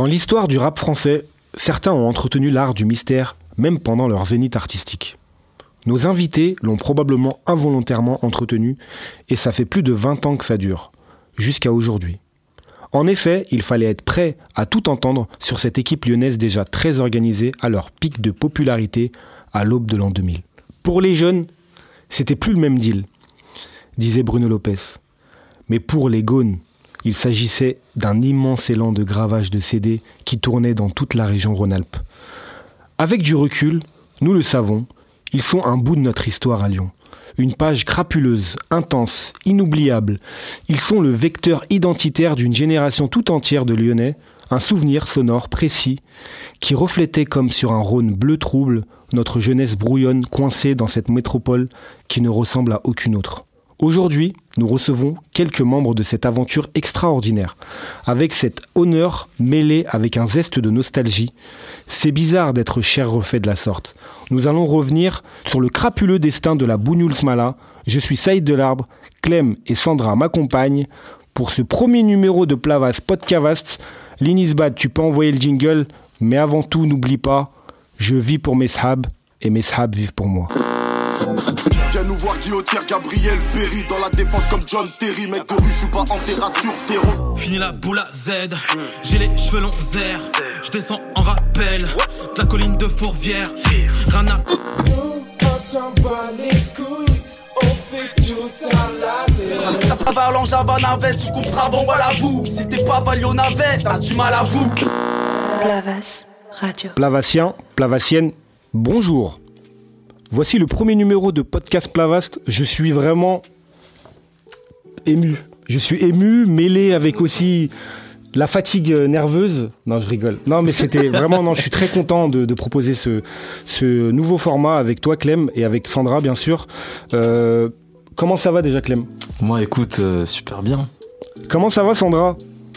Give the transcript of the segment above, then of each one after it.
Dans l'histoire du rap français, certains ont entretenu l'art du mystère, même pendant leur zénith artistique. Nos invités l'ont probablement involontairement entretenu, et ça fait plus de 20 ans que ça dure, jusqu'à aujourd'hui. En effet, il fallait être prêt à tout entendre sur cette équipe lyonnaise déjà très organisée à leur pic de popularité à l'aube de l'an 2000. Pour les jeunes, c'était plus le même deal, disait Bruno Lopez. Mais pour les Gaunes, il s'agissait d'un immense élan de gravage de CD qui tournait dans toute la région Rhône-Alpes. Avec du recul, nous le savons, ils sont un bout de notre histoire à Lyon. Une page crapuleuse, intense, inoubliable. Ils sont le vecteur identitaire d'une génération tout entière de Lyonnais, un souvenir sonore précis qui reflétait comme sur un Rhône bleu trouble notre jeunesse brouillonne coincée dans cette métropole qui ne ressemble à aucune autre. Aujourd'hui, nous recevons quelques membres de cette aventure extraordinaire, avec cet honneur mêlé avec un zeste de nostalgie. C'est bizarre d'être cher refait de la sorte. Nous allons revenir sur le crapuleux destin de la Bougnoul Smala. Je suis Saïd Delarbre, Clem et Sandra m'accompagnent pour ce premier numéro de Plavas Podcast. Linisbad, tu peux envoyer le jingle, mais avant tout, n'oublie pas, je vis pour mes shabs et mes shabs vivent pour moi. Viens nous voir Guillotière, Gabriel Perry dans la défense comme John Terry. Mec de rue, je suis pas en terrasse sur terreau. Fini la boule à Z, j'ai les cheveux longs zère. Je descends en rappel, de la colline de Fourvière. Rana. T'as pas Valon, Java, navette, tu comprends, bon voilà vous. Si t'es pas Valio, navette, t'as du mal à vous. Plavas Radio. Plavacien, Plavacienne, bonjour. Voici le premier numéro de Podcast Plavast. Je suis vraiment ému. Je suis ému, mêlé avec aussi la fatigue nerveuse. Non, je rigole. Non, mais c'était vraiment, non, je suis très content de, de proposer ce, ce nouveau format avec toi, Clem, et avec Sandra, bien sûr. Euh, comment ça va déjà, Clem? Moi, écoute, euh, super bien. Comment ça va, Sandra?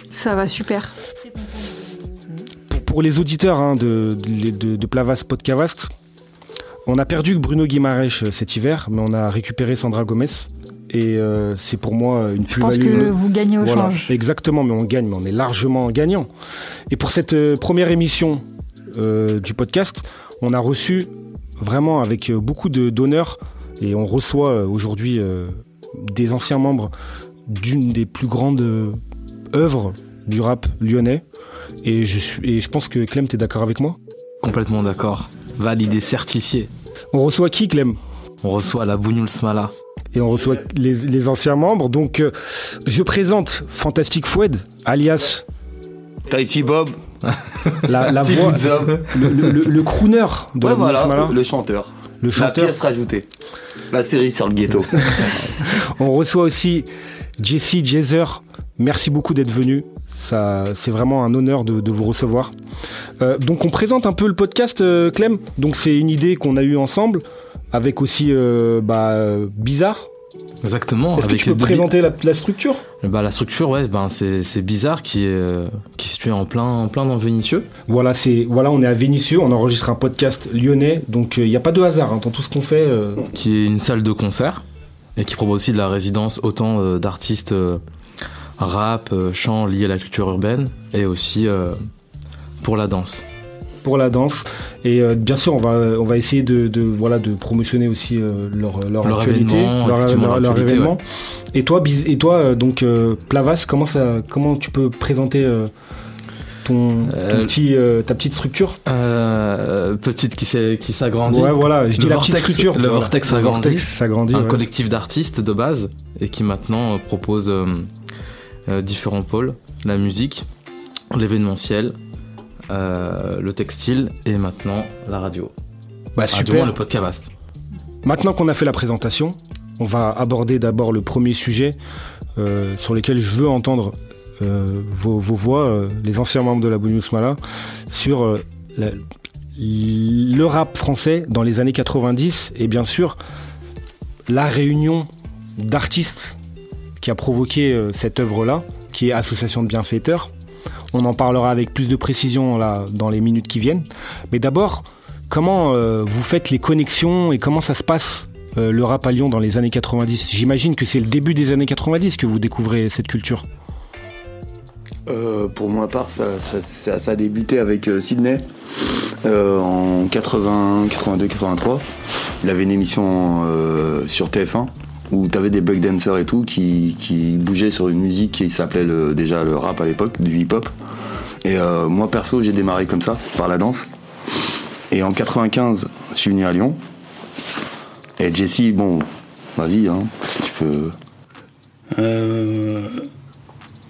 Ça va super. pour, les auditeurs hein, de, de, de, de Plavas Podcast, on a perdu Bruno Guimarães euh, cet hiver, mais on a récupéré Sandra Gomez. Et euh, c'est pour moi une Je pense plus-value. que vous gagnez au Voilà, change. exactement, mais on gagne, mais on est largement gagnant. Et pour cette euh, première émission euh, du podcast, on a reçu vraiment avec beaucoup de- d'honneur et on reçoit aujourd'hui euh, des anciens membres d'une des plus grandes œuvres du rap lyonnais. Et je, suis, et je pense que Clem, tu es d'accord avec moi? Complètement d'accord. Validé, certifié. On reçoit qui, Clem? On reçoit la Bougnoul Smala. et on reçoit les, les anciens membres. Donc, euh, je présente Fantastic Foued, alias Tahiti Bob, la, la voix, le, le, le- le crooner de Ouais, la voilà, le chanteur. le La chanteur. pièce rajoutée. La série sur le ghetto. On reçoit aussi Jesse Jazer. Merci beaucoup d'être venu. C'est vraiment un honneur de, de vous recevoir. Euh, donc, on présente un peu le podcast, euh, Clem. Donc, c'est une idée qu'on a eue ensemble, avec aussi euh, bah, Bizarre. Exactement. Est-ce que tu peux présenter la, la structure? Bah, la structure, ouais, ben, c'est c'est bizarre qui est, euh, qui est situé en plein, en plein dans Vénitieux. Voilà, c'est voilà, on est à Vénissieux, on enregistre un podcast lyonnais, donc il n'y a pas de hasard hein, dans tout ce qu'on fait. euh, qui est une salle de concert et qui propose aussi de la résidence autant d'artistes rap, euh, chant liés à la culture urbaine et aussi euh, pour la danse. pour la danse. Et euh, bien sûr, on va, on va essayer de, de, voilà, de promotionner aussi euh, leur, leur, Leur actualité, événement, leur, événement. Et toi, et toi donc euh, Plavas, comment, ça, comment tu peux présenter ton, ton petit, ta petite structure? petite qui s'agrandit. Ouais, voilà, je dis Le la petite vortex- structure. le voilà. vortex s'agrandit. un ouais. collectif d'artistes de base et qui maintenant propose différents pôles la musique, l'événementiel, euh, le textile et maintenant la radio. Bah, Ah, super. le podcast. Maintenant qu'on a fait la présentation, on va aborder d'abord le premier sujet euh, sur lequel je veux entendre euh, vos, vos voix, euh, les anciens membres de la Bonus Mala, sur euh, la- le rap français dans les années 90 et bien sûr la réunion d'artistes qui a provoqué euh, cette œuvre-là, qui est Association de bienfaiteurs. On en parlera avec plus de précision là, dans les minutes qui viennent. Mais d'abord, comment euh, vous faites les connexions et comment ça se passe euh, le rap à Lyon dans les années 90 J'imagine que c'est le début des années 90 que vous découvrez cette culture. Pour ma part, ça, a débuté avec Sydney en 80, 82, 83. Il avait une émission sur TF1 où tu avais des breakdancers et tout qui, qui bougeaient sur une musique qui s'appelait déjà le rap à l'époque, du hip-hop. Et euh, moi perso, j'ai démarré comme ça, par la danse. Et en 95, je suis venu à Lyon. Et Jesse, bon, vas-y, hein, tu peux. Euh,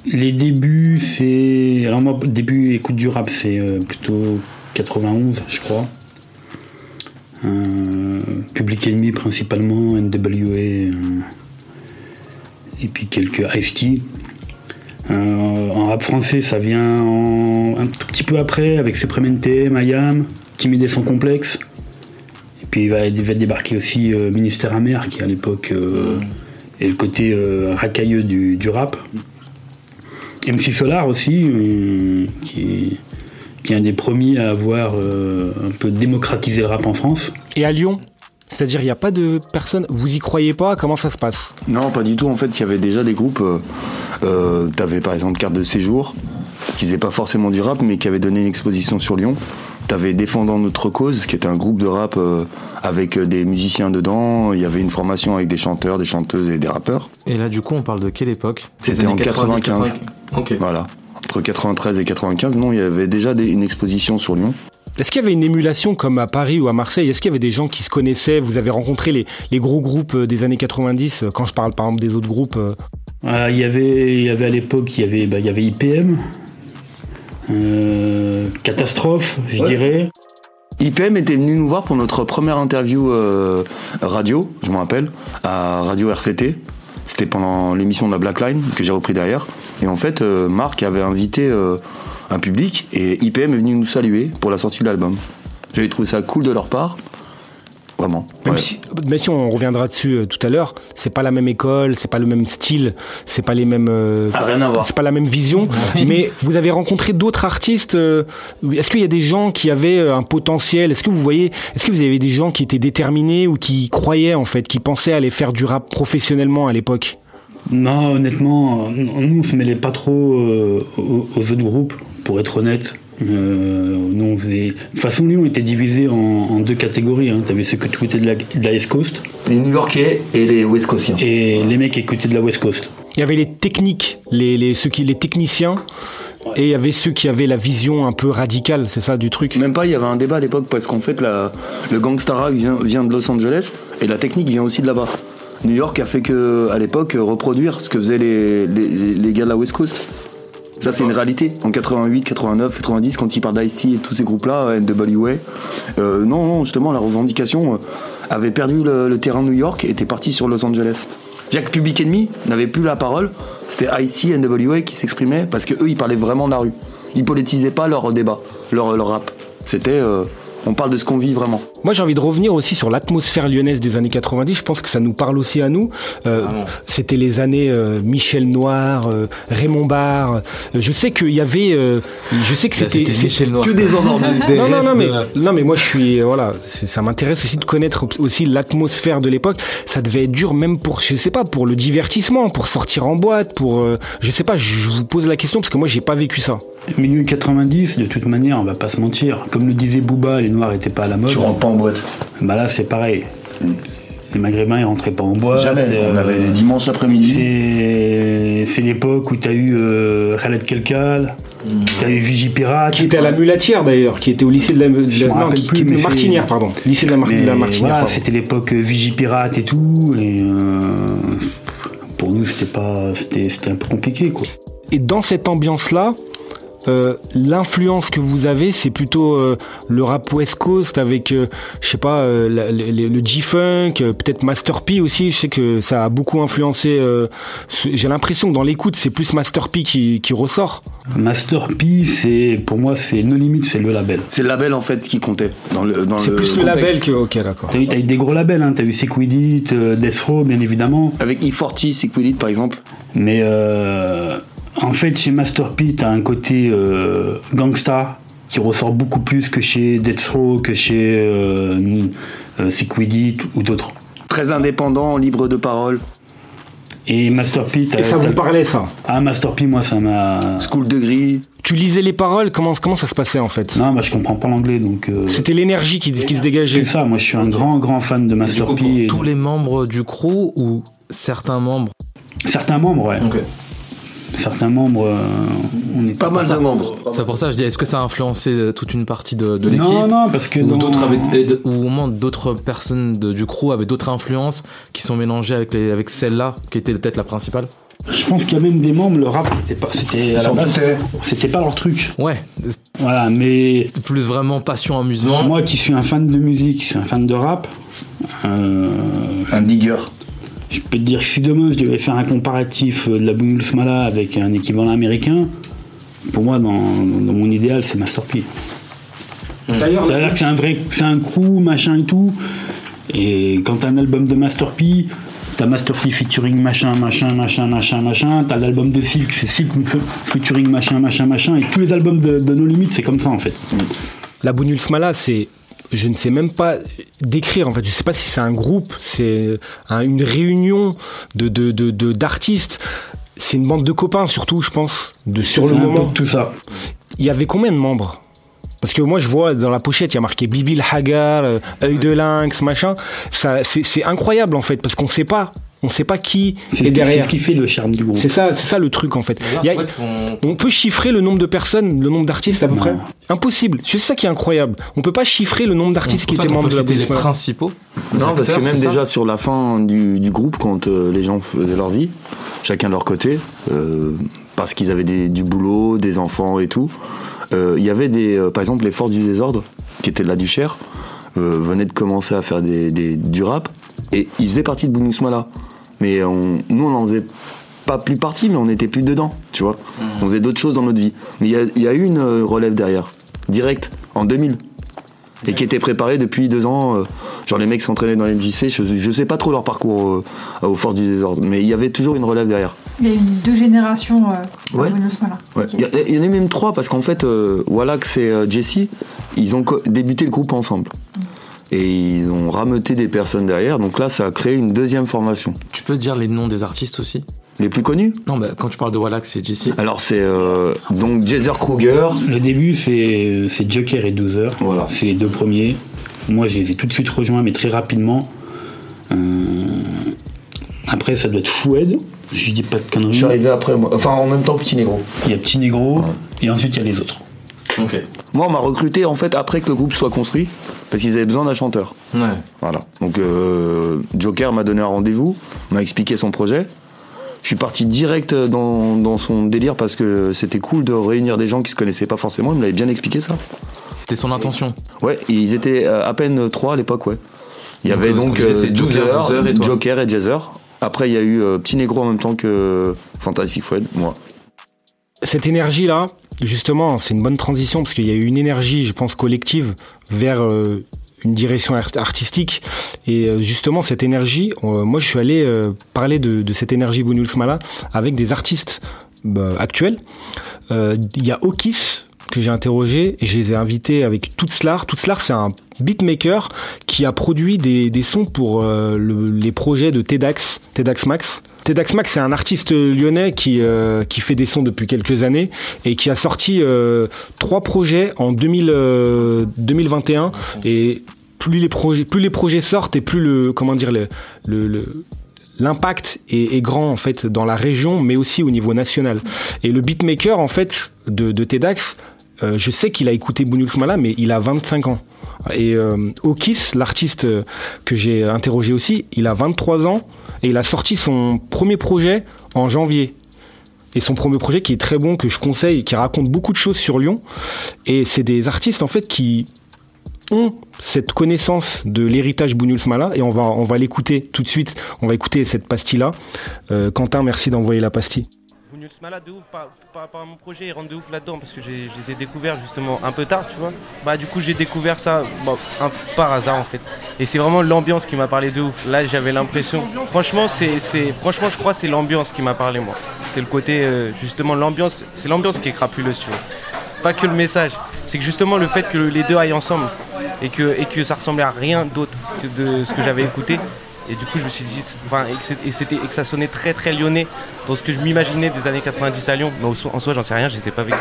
les débuts, c'est. Alors, moi, début écoute du rap, c'est euh, plutôt 91, je crois. Euh, Public Enemy principalement, NWA, euh, et puis quelques Ice-T. Euh, en rap français, ça vient en- un petit peu après avec Supremente, Mayam, Timide sans complexe. Et puis il va, débarquer aussi Ministère amer, qui à l'époque est le côté racailleux du, du rap. MC Solar aussi, qui, qui est un des premiers à avoir euh, un peu démocratisé le rap en France. Et à Lyon C'est-à-dire, il n'y a pas de personnes. Vous y croyez pas Comment ça se passe? Non, pas du tout. En fait, il y avait déjà des groupes. Euh, euh, T'avais par exemple Carte de séjour, qui faisaient pas forcément du rap, mais qui avait donné une exposition sur Lyon. T'avais Défendant notre cause, qui était un groupe de rap euh, avec des musiciens dedans. Il y avait une formation avec des chanteurs, des chanteuses et des rappeurs. Et là, du coup, on parle de quelle époque? C'était en années 90, 95. Ok. Voilà. Entre 93 et 95, non, il y avait déjà des- une exposition sur Lyon. Est-ce qu'il y avait une émulation comme à Paris ou à Marseille? Est-ce qu'il y avait des gens qui se connaissaient? Vous avez rencontré les, les gros groupes euh, des années 90 euh, Quand je parle par exemple des autres groupes euh, Voilà, il, y avait, il y avait à l'époque, il y avait, bah, il y avait IPM, euh, Catastrophe, je Ouais. dirais. IPM était venu nous voir pour notre première interview euh, radio, je me rappelle, à Radio RCT. C'était pendant l'émission de la Blackline que j'ai repris derrière. Et en fait, euh, Marc avait invité euh, un public et IPM est venu nous saluer pour la sortie de l'album. J'avais trouvé ça cool de leur part. Vraiment. Même, Ouais. si, même si on reviendra dessus euh, tout à l'heure, c'est pas la même école, c'est pas le même style, c'est pas les mêmes. euh, Ah, rien à voir. C'est pas la même vision. mais vous avez rencontré d'autres artistes. euh, Est-ce qu'il y a des gens qui avaient euh, un potentiel? Est-ce que vous voyez Est-ce que vous avez des gens qui étaient déterminés ou qui croyaient en fait, qui pensaient aller faire du rap professionnellement à l'époque? Non, honnêtement, euh, nous on se mêlait pas trop euh, aux, aux autres groupes, pour être honnête. Euh, nous, on faisait... De toute façon, Lyon était divisé en, en deux catégories. Hein. T'avais ceux qui écoutaient de la, de la East Coast Les New Yorkais et les West Coastiens. et les mecs qui écoutaient de la West Coast. Il y avait les techniques, les, les, ceux qui, les techniciens, et il y avait ceux qui avaient la vision un peu radicale, c'est ça du truc? Même pas, il y avait un débat à l'époque parce qu'en fait, la- le gangsta rap vient, vient de Los Angeles et la technique vient aussi de là-bas. New York a fait que, à l'époque, reproduire ce que faisaient les, les, les gars de la West Coast. Ça, c'est une réalité. En 88, 89, 90, quand ils parlent d'Ice-T et tous ces groupes-là, NWA, euh, non, non, justement, la revendication euh, avait perdu le, le terrain New York et était parti sur Los Angeles. C'est-à-dire que Public Enemy n'avait plus la parole, c'était Ice-T, NWA qui s'exprimaient parce que eux, ils parlaient vraiment de la rue. Ils politisaient pas leur débat, leur, leur rap. C'était, euh, on parle de ce qu'on vit vraiment. Moi, j'ai envie de revenir aussi sur l'atmosphère lyonnaise des années 90. Je pense que ça nous parle aussi à nous. Euh, C'était les années euh, Michel Noir, euh, Raymond Barre. Euh, Je sais qu'il y avait. euh, je sais que Là, c'était. Que des endormis. Non, non, non, mais, de- non, mais moi je suis. euh, Voilà, ça m'intéresse aussi de connaître aussi l'atmosphère de l'époque. Ça devait être dur même pour, je sais pas, pour le divertissement, pour sortir en boîte, pour. euh, je sais pas, je vous pose la question parce que moi j'ai pas vécu ça. Milieu 90, de toute manière, on va pas se mentir. Comme le disait Booba, les Noirs étaient pas à la mode. Tu rentres pas en boîte. Bah là, c'est pareil. Les Maghrébins, ils rentraient pas en boîte. Jamais. C'est, On euh, avait les dimanches après-midi. C'est l'époque où tu as eu euh, Khaled Kelkal, tu as eu Vigipirate. Qui était à la mulatière d'ailleurs, qui était au lycée de la. de non, qui- plus, mais Martinière, pardon. Lycée de la, Mar- de Mais la Martinière. voilà, pardon. c'était l'époque euh, Vigipirate et tout. Et euh, pour nous, c'était pas, c'était, c'était un peu compliqué, quoi. Et dans cette ambiance-là, euh, l'influence que vous avez, c'est plutôt euh, le rap West Coast avec, euh, je sais pas, euh, la- le, le- le G-Funk, euh, peut-être Master P aussi. Je sais que ça a beaucoup influencé. euh, J'ai l'impression que dans l'écoute, c'est plus Master P qui, qui ressort. Master P, c'est, pour moi, c'est No Limit, c'est le label. C'est le label en fait qui comptait dans le dans C'est plus le contexte. label que. Ok, d'accord. T'as eu, eu des gros labels, hein. t'as eu Sick With It, euh, Death Row, bien évidemment. Avec E40, Sick With It par exemple. Mais euh, en fait, chez Master P, t'as un côté euh, gangsta qui ressort beaucoup plus que chez Death Row, que chez euh, euh, ou d'autres. Très indépendant, libre de parole. Et Master P. t'as- Et ça vous parlait, ça Ah, Master P, moi, ça m'a. School de gris. Tu lisais les paroles, comment, comment ça se passait en fait? Non, moi, je comprends pas l'anglais, donc. euh, C'était l'énergie qui, qui se dégageait. C'est ça, moi, je suis un grand, grand fan de Master Du coup, P. et- tous les membres du crew ou certains membres? Certains membres, ouais. Certains membres, euh, on est Pas mal de membres. C'est pour ça que je dis, est-ce que ça a influencé euh, toute une partie de, de l'équipe Non, non, parce que ou d'autres ou au moins d'autres personnes de- du crew avaient d'autres influences qui sont mélangées avec, les, avec celle-là, qui était peut-être la principale Je pense qu'il y a même des membres, le rap, c'était pas, c'était c'était leur truc. Ouais, Voilà, mais plus vraiment passion, amusement. moi qui suis un fan de musique, qui suis un fan de rap, euh, Un digger. Je peux te dire que si demain je devais faire un comparatif euh, de la Boom Smala avec un équivalent américain, pour moi, dans, dans mon idéal, c'est Master P. D'ailleurs, C'est-à-dire que c'est un vrai, c'est un crew, machin et tout. Et quand t'as un album de Master P, t'as Master P featuring machin, machin, machin, machin, machin. T'as l'album de Silk, c'est Silk featuring machin, machin, machin. Et tous les albums de, de No Limit, c'est comme ça en fait. La Bounul Smala, c'est. Je ne sais même pas décrire, en fait. Je ne sais pas si c'est un groupe, c'est un- une réunion de, de, de- de- d'artistes. C'est une bande de copains, surtout, je pense, de, sur C'est le moment. tout ça. Il y avait combien de membres? Parce que moi, je vois dans la pochette, il y a marqué Bibil Hagar, euh, Œil de Lynx, machin. Ça, c'est, c'est incroyable, en fait, parce qu'on ne sait pas. On ne sait pas qui C'est est qui- c'est derrière. ce qui fait le charme du groupe. C'est ça, c'est ça le truc, en fait. A- on- on peut chiffrer le nombre de personnes, le nombre d'artistes à peu Non. près Impossible. C'est ça qui est incroyable. On peut pas chiffrer le nombre d'artistes qui étaient on membres de la citer les principaux. les Non, parce que même déjà sur la fin du, du groupe, quand euh, les gens faisaient leur vie, chacun de leur côté, euh, parce qu'ils avaient des- du boulot, des enfants et tout, euh, il y avait des, euh, par exemple les Forces du désordre, qui étaient de la Duchère, euh, venaient de commencer à faire des, des- du rap, et ils faisaient partie de Bounous-Mala. Mais on- nous, on n'en faisait pas plus partie, mais on n'était plus dedans, tu vois. On faisait d'autres choses dans notre vie. Mais il y a, eu une euh, relève derrière, direct, en 2000 et qui était préparé depuis deux ans. euh, genre les mecs s'entraînaient dans les MJC, je, je sais pas trop leur parcours euh, aux forces du désordre, mais il y avait toujours une relève derrière. Il y a eu deux générations euh, Ouais. à Buenos Aires. Ouais. Il y, a- il y en a même trois parce qu'en fait, Wallach et Jesse, ils ont débuté le groupe ensemble. Et ils ont rameuté des personnes derrière, donc là ça a créé une deuxième formation. Tu peux dire les noms des artistes aussi? Les plus connus? Non, bah, quand tu parles de Wallax, c'est Jesse. Alors c'est euh, donc Jazer Kruger, Le début, c'est c'est Joker et Dozer. Voilà. C'est les deux premiers. Moi, je les ai tout de suite rejoints, mais très rapidement. Euh, Après, ça doit être Foued, si je dis pas de je conneries. suis arrivé après moi, enfin en même temps Petit Négro. Il y a Petit Négro, et ensuite il y a les autres. Ok. Moi on m'a recruté en fait après que le groupe soit construit, parce qu'ils avaient besoin d'un chanteur. Ouais. Voilà. Donc euh, Joker m'a donné un rendez-vous, m'a expliqué son projet. Je suis parti direct dans, dans son délire parce que c'était cool de réunir des gens qui se connaissaient pas forcément. Il me l'avait bien expliqué ça. C'était son intention. Ouais, ils étaient euh, à peine trois à l'époque, ouais. Il y Donc, avait euh, donc euh, Joker, 12 heures, Dozer et toi. Joker et Jazzer. Après, il y a eu euh, Petit Négro en même temps que Fantastic Fred, moi. Cette énergie-là, justement, c'est une bonne transition parce qu'il y a eu une énergie, je pense, collective vers euh, une direction art- artistique. Et euh, justement, cette énergie, euh, moi, je suis allé parler de, cette énergie Bounul Smala avec des artistes bah, actuels. Il y a Okis que j'ai interrogé et je les ai invités avec Toutslar. Toutslar, c'est un beatmaker qui a produit des, sons pour le- les projets de TEDx, TEDx Max. TEDx Max, c'est un artiste lyonnais qui, euh, qui fait des sons depuis quelques années et qui a sorti euh, trois projets en 2000, euh, 2021. Et plus les projets, plus les projets sortent et plus le, comment dire, l'impact est, est grand en fait dans la région, mais aussi au niveau national. Et le beatmaker en fait de, de TEDx, euh, je sais qu'il a écouté Bounul Smala, mais il a 25 ans. Et euh, Okis, l'artiste euh, que j'ai interrogé aussi, il a 23 ans et il a sorti son premier projet en janvier. Et son premier projet qui est très bon, que je conseille, qui raconte beaucoup de choses sur Lyon. Et c'est des artistes en fait qui ont cette connaissance de l'héritage Bounul Smala et on va, on va l'écouter tout de suite. On va écouter cette pastille-là. Euh, Quentin, merci d'envoyer la pastille. Bougnoul Smala de ouf par, par à mon projet, ils rentrent de ouf là-dedans parce que je les ai découverts justement un peu tard, tu vois. Bah du coup j'ai découvert ça par hasard en fait. Et c'est vraiment l'ambiance qui m'a parlé de ouf. Là j'avais l'impression. Franchement c'est, franchement je crois c'est l'ambiance qui m'a parlé moi. C'est le côté euh, justement l'ambiance, c'est l'ambiance qui est crapuleuse, tu vois. Pas que le message, c'est que justement le fait que les deux aillent ensemble et que, et que ça ressemblait à rien d'autre que de ce que j'avais écouté. Et du coup, je me suis dit, enfin, et c'était ça sonnait très très lyonnais dans ce que je m'imaginais des années 90 à Lyon. Mais en soi, j'en sais rien, je les ai pas vois.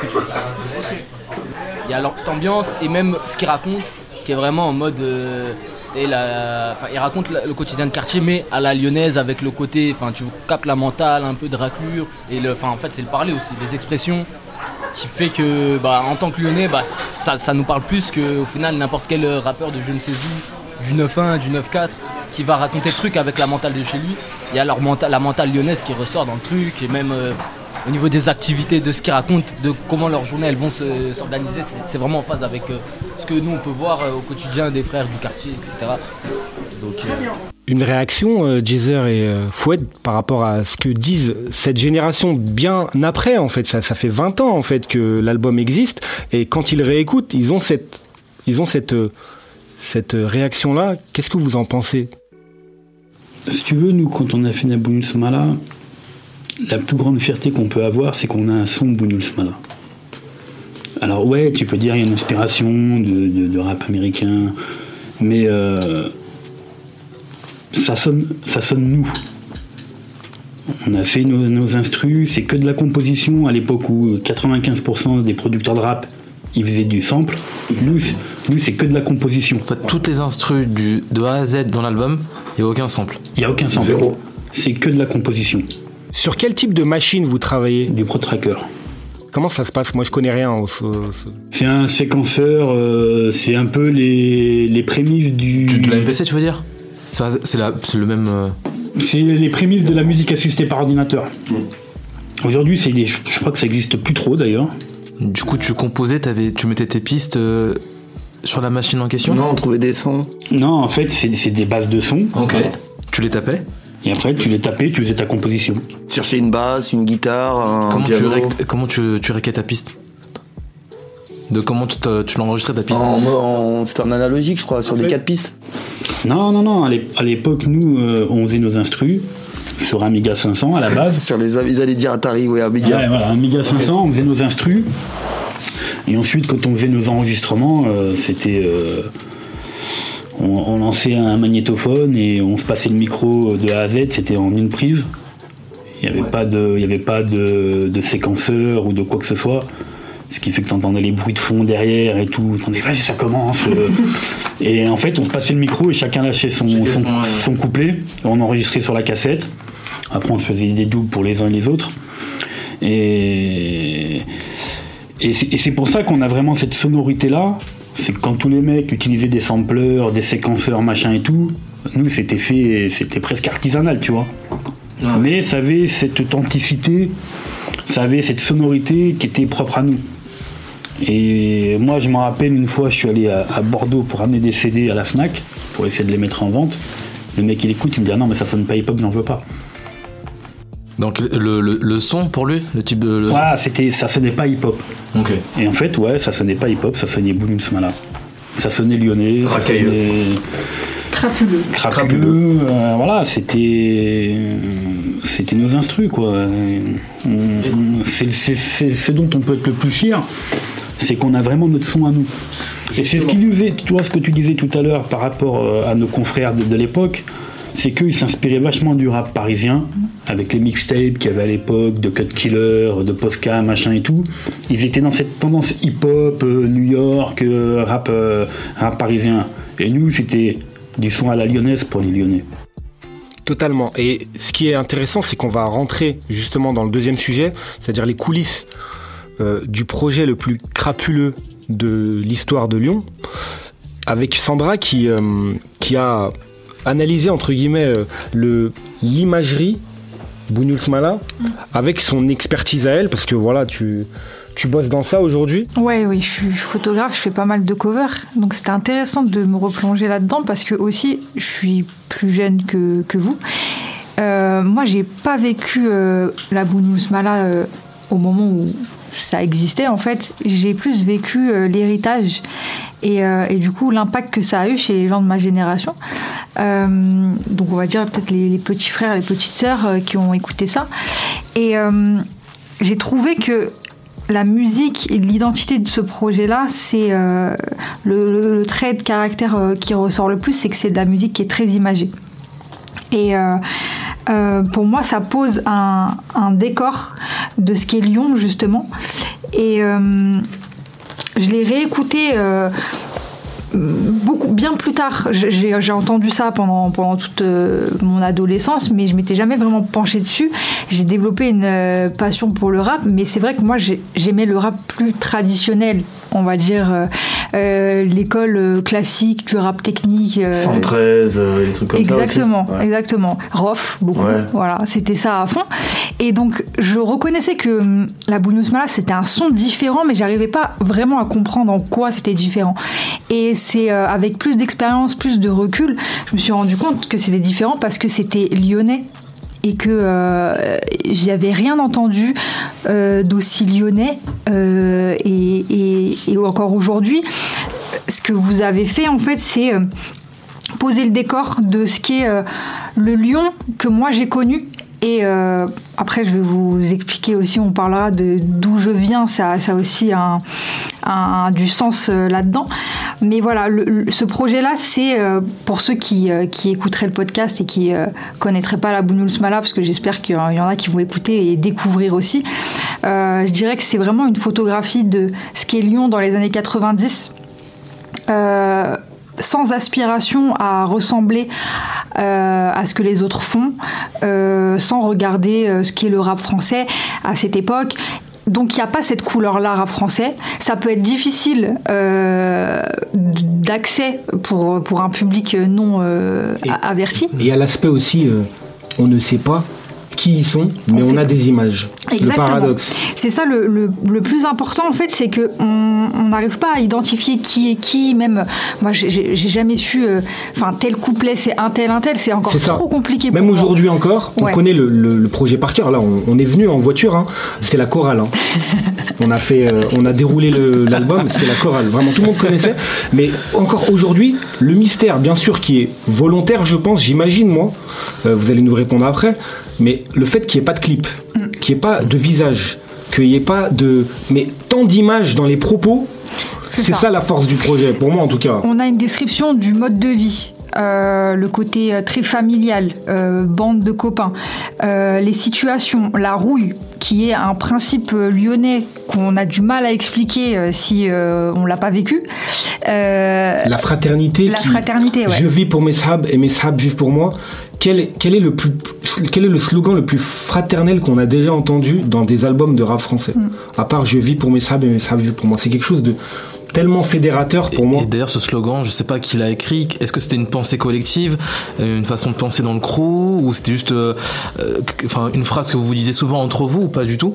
Il y a cette ambiance et même ce qu'il raconte qui est vraiment en mode. euh, et la- il raconte le quotidien de quartier mais à la lyonnaise avec le côté. Enfin, tu captes la mentale, un peu de raclure. Et le, en fait, c'est le parler aussi, les expressions qui fait que bah, en tant que lyonnais, bah, ça, ça nous parle plus qu'au final n'importe quel rappeur de je ne sais où, du 9-1, du 9-4, qui va raconter le truc avec la mentale de chez lui. Il y a leur la mentale lyonnaise qui ressort dans le truc et même euh, au niveau des activités, de ce qu'ils racontent, de comment leurs journées elles vont se- s'organiser, c'est vraiment en phase avec euh, ce que nous on peut voir euh, au quotidien des frères du quartier, etc. Une réaction, Jezer et Foued, par rapport à ce que disent cette génération bien après, en fait. Ça, ça fait 20 ans, en fait, que l'album existe. Et quand ils réécoutent, ils ont cette, ils ont cette, cette réaction-là. Qu'est-ce que vous en pensez? Si tu veux, nous, quand on a fait Nabounul Smala, la plus grande fierté qu'on peut avoir, c'est qu'on a un son Bounul. Alors ouais, tu peux dire il y a une inspiration de rap américain, mais euh, ça sonne, ça sonne nous. On a fait nos, nos instrus, c'est que de la composition à l'époque où 95% des producteurs de rap ils faisaient du sample. Nous, c'est- nous c'est que de la composition. toutes les instrus du, de A à Z dans l'album, il n'y a aucun sample. Il n'y a aucun sample. C'est que de la composition. Sur quel type de machine vous travaillez? Du Pro Tracker. Comment ça se passe? Moi, je connais rien. C'est un séquenceur, euh, c'est un peu les, les prémices du. De la MPC, tu veux dire? C'est c'est la- c'est le même. euh, C'est les prémices de la musique assistée par ordinateur. Aujourd'hui, c'est des- je crois que ça existe plus trop d'ailleurs. Du coup, tu composais, t'avais- tu mettais tes pistes euh, sur la machine en question Non, on trouvait des sons. Non, en fait, c'est des bases de son. Ok. Tu les tapais Et après, tu les tapais, tu faisais ta composition. Chercher une basse, une guitare, un Comment, tu, rec- comment tu, tu réquais ta piste De comment tu, l'enregistrais ta piste En, en- c'était en analogique, je crois, sur des quatre pistes. Non, non, non. À l'époque, nous, euh, on faisait nos instrus sur Amiga 500 à la base. sur les, ils allaient dire Atari, oui, Amiga. Ouais, voilà, Amiga 500, on faisait nos instrus. Et ensuite, quand on faisait nos enregistrements, euh, c'était. euh, on, on lançait un magnétophone et on se passait le micro de A à Z, c'était en une prise. Il n'y avait pas, de, il y avait pas de, de séquenceur ou de quoi que ce soit. Ce qui fait que tu entendais les bruits de fond derrière et tout. Tu vas-y, ça commence. euh. et en fait, on se passait le micro et chacun lâchait son, son, son couplet. On enregistrait sur la cassette. Après, on se faisait des doubles pour les uns et les autres. Et, et c'est pour ça qu'on a vraiment cette sonorité-là. C'est que quand tous les mecs utilisaient des sampleurs, des séquenceurs, machin et tout, nous, c'était fait, c'était presque artisanal, tu vois. Mais ça avait cette authenticité, ça avait cette sonorité qui était propre à nous. Et moi, je me rappelle une fois, je suis allé à, à Bordeaux pour amener des CD à la Fnac pour essayer de les mettre en vente. Le mec, il écoute, il me dit ah non, mais ça sonne pas hip-hop, j'en veux pas. Donc le, le- le son pour lui, le type de. le Voilà, c'était, ça sonnait pas hip-hop. Ok. Et en fait, ouais, ça sonnait pas hip-hop, ça sonnait Boum Smala. Ça sonnait lyonnais, ça Racailleux. sonnait Crapuleux. crapuleux. euh, voilà, c'était, c'était nos instrus, quoi. C'est, c'est- c'est ce dont on peut être le plus fier, c'est qu'on a vraiment notre son à nous. Et c'est ce qui nous est, tu vois, ce que tu disais tout à l'heure par rapport euh, à nos confrères de, de l'époque, c'est qu'ils s'inspiraient vachement du rap parisien, avec les mixtapes qu'il y avait à l'époque, de Cut Killer, de Posca, machin et tout. Ils étaient dans cette tendance hip-hop, euh, New York, euh, rap, euh, rap parisien. Et nous, c'était du son à la lyonnaise pour les lyonnais. Totalement. Et ce qui est intéressant, c'est qu'on va rentrer justement dans le deuxième sujet, c'est-à-dire les coulisses du projet le plus crapuleux de l'histoire de Lyon, avec Sandra qui, qui a analysé entre guillemets euh, le l'imagerie Bougnoul Smala avec son expertise à elle, parce que voilà, tu, tu bosses dans ça aujourd'hui. Ouais, oui, je suis photographe, je fais pas mal de covers. Donc c'était intéressant de me replonger là-dedans parce que aussi, je suis plus jeune que, que vous. Euh, moi, j'ai pas vécu euh, la Bounous Mala euh, au moment où ça existait. En fait, j'ai plus vécu l'héritage et, euh, et du coup l'impact que ça a eu chez les gens de ma génération. Euh, donc on va dire peut-être les, petits frères, les petites sœurs euh, qui ont écouté ça. Et j'ai trouvé que la musique et l'identité de ce projet-là, c'est le, trait de caractère qui ressort le plus, c'est que c'est de la musique qui est très imagée. Et pour moi, ça pose un, un décor de ce qu'est Lyon, justement. Et je l'ai réécouté euh, beaucoup bien plus tard. J'ai entendu ça pendant, pendant toute euh, mon adolescence, mais je m'étais jamais vraiment penchée dessus. J'ai développé une euh, passion pour le rap, mais c'est vrai que moi j'ai- j'aimais le rap plus traditionnel, on va dire euh, l'école classique du rap technique. euh, 113, euh, les trucs comme exactement, ça aussi. Ouais. exactement. Rof, beaucoup. Ouais. Voilà, c'était ça à fond. Et donc, je reconnaissais que hum, la Bounous Mala, c'était un son différent, mais j'arrivais pas vraiment à comprendre en quoi c'était différent. Et c'est euh, avec plus d'expérience, plus de recul, je me suis rendu compte que c'était différent parce que c'était lyonnais et que euh, j'y avais rien entendu euh, d'aussi lyonnais euh, et, et- encore aujourd'hui ce que vous avez fait en fait c'est poser le décor de ce qu'est le Lyon que moi j'ai connu. Et euh, après, je vais vous expliquer aussi, on parlera de d'où je viens, ça, a aussi un, du sens euh, là-dedans. Mais voilà, ce projet-là, c'est euh, pour ceux qui, qui écouteraient le podcast et qui euh, connaîtraient pas la Bounous Mala, parce que j'espère qu'il y en a qui vont écouter et découvrir aussi. Je dirais que c'est vraiment une photographie de ce qu'est Lyon dans les années 90. Euh, sans aspiration à ressembler euh, à ce que les autres font, euh, sans regarder euh, ce qu'est le rap français à cette époque. Donc il n'y a pas cette couleur-là rap français. Ça peut être difficile euh, d'accès pour, pour un public non averti. Et il y a l'aspect aussi, on ne sait pas qui ils sont, mais On a des images. Exactement. Le paradoxe. C'est ça le, le- le plus important en fait, c'est que on n'arrive pas à identifier qui est qui. Même moi, j'ai- jamais su. euh, Enfin, tel couplet, c'est un tel, un tel. C'est encore C'est ça. trop compliqué. Même aujourd'hui encore, on Ouais. connaît le, le- projet par cœur. Là, on, on est venu en voiture. hein. C'était la chorale. hein. on a fait, euh, on a déroulé l'album. C'était la chorale. Vraiment, tout le monde connaissait. Mais encore aujourd'hui, le mystère, bien sûr, qui est volontaire, je pense. J'imagine moi. Euh, vous allez nous répondre après. Mais le fait qu'il n'y ait pas de clip, qu'il n'y ait pas de visage, qu'il n'y ait pas de, mais tant d'images dans les propos. C'est C'est ça. ça la force du projet, pour moi en tout cas. On a une description du mode de vie. Euh, le côté euh, très familial, euh, bande de copains, euh, les situations, la rouille, qui est un principe lyonnais qu'on a du mal à expliquer si on l'a pas vécu. La fraternité. La qui- fraternité, ouais. Je vis pour mes sahabs et mes sahabs vivent pour moi. Quel est, quel est, le, plus, quel est le slogan le plus fraternel qu'on a déjà entendu dans des albums de rap français? Mm. À part je vis pour mes sahabs et mes sahabs vivent pour moi. C'est quelque chose de tellement fédérateur pour moi. Et d'ailleurs, ce slogan, je sais pas qui l'a écrit. Est-ce que c'était une pensée collective, euh, une façon de penser dans le crew, ou c'était juste, euh, euh, enfin, une phrase que vous vous disiez souvent entre vous, ou pas du tout?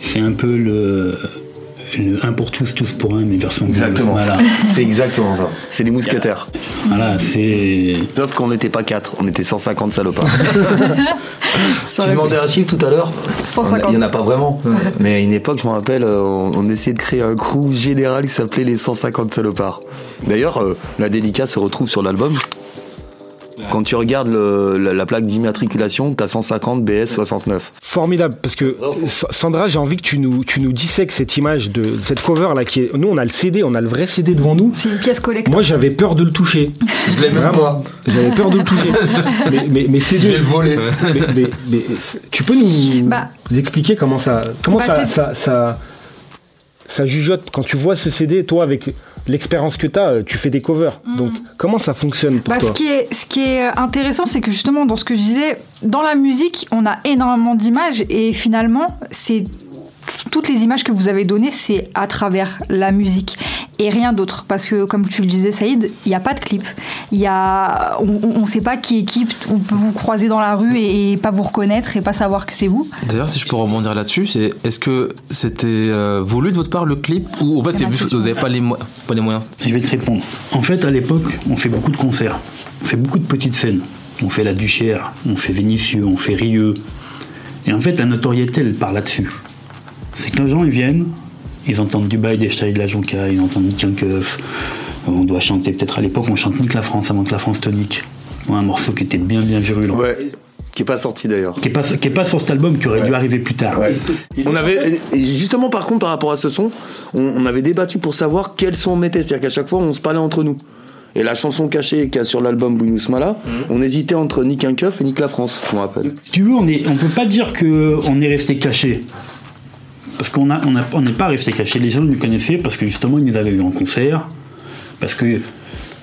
C'est un peu le un pour tous, tous pour un, mais version Exactement. Voilà. C'est exactement ça. C'est les mousquetaires. Voilà, c'est. Sauf qu'on n'était pas 4, on était 150 salopards. Ça tu demandais un chiffre tout à l'heure 150. Il n'y en a pas vraiment. Mais à une époque, je me rappelle, euh, on, on essayait de créer un crew général qui s'appelait les 150 salopards. D'ailleurs, euh, la dédicace se retrouve sur l'album. Quand tu regardes le- la, la plaque d'immatriculation, t'as 150 BS 69. Formidable, parce que Sa- Sandra, j'ai envie que tu nous, tu nous dissèques cette image de cette cover là qui est. Nous, on a le CD, on a le vrai CD devant nous. C'est une pièce collector. Moi, j'avais peur de le toucher. Je l'ai même Vraiment. pas. J'avais peur de le toucher. mais, mais, mais c'est Je vais le voler. Mais, mais- mais tu peux nous, Bah. nous expliquer comment ça, comment Bah, ça, ça, ça jugeote quand tu vois ce CD, toi avec l'expérience que tu as, tu fais des covers. Donc comment ça fonctionne pour Bah, toi ce, qui est, ce qui est intéressant, c'est que justement, dans ce que je disais, dans la musique, on a énormément d'images et finalement, c'est toutes les images que vous avez données, c'est à travers la musique et rien d'autre. Parce que, comme tu le disais, Saïd, il n'y a pas de clip. Il y a, on ne sait pas qui est qui. On peut vous croiser dans la rue et, et pas vous reconnaître et pas savoir que c'est vous. D'ailleurs, si je peux rebondir là-dessus, c'est est-ce que c'était euh, voulu de votre part le clip, ou en fait, y c'est que vous n'avez pas les, pas les moyens? Je vais te répondre. En fait, à l'époque, on fait beaucoup de concerts. On fait beaucoup de petites scènes. On fait la Duchère, on fait Vénitieux, on fait Rieux. Et en fait, la notoriété, elle part là-dessus. C'est que les gens, ils viennent, ils entendent du bail des Style de la Jonca, ils entendent Keuf. On doit chanter, peut-être à l'époque, on chante Nique la France avant que la France tonique. Un morceau qui était bien, bien virulent. Ouais. Qui est pas sorti d'ailleurs. Qui est pas, qui est pas sur cet album, qui aurait dû arriver plus tard. On avait, justement, par contre, par rapport à ce son, on, on avait débattu pour savoir quel son on mettait. C'est-à-dire qu'à chaque fois, on se parlait entre nous. Et la chanson cachée qu'il y a sur l'album Bounous Mala, Mhm. on hésitait entre Nick un Keuf et Nick la France, je me rappelle. Si tu veux, on est, on peut pas dire que on est resté caché. Parce qu'on a, on a- on n'est pas resté caché. Les gens nous connaissaient parce que justement, ils nous avaient vu en concert. Parce que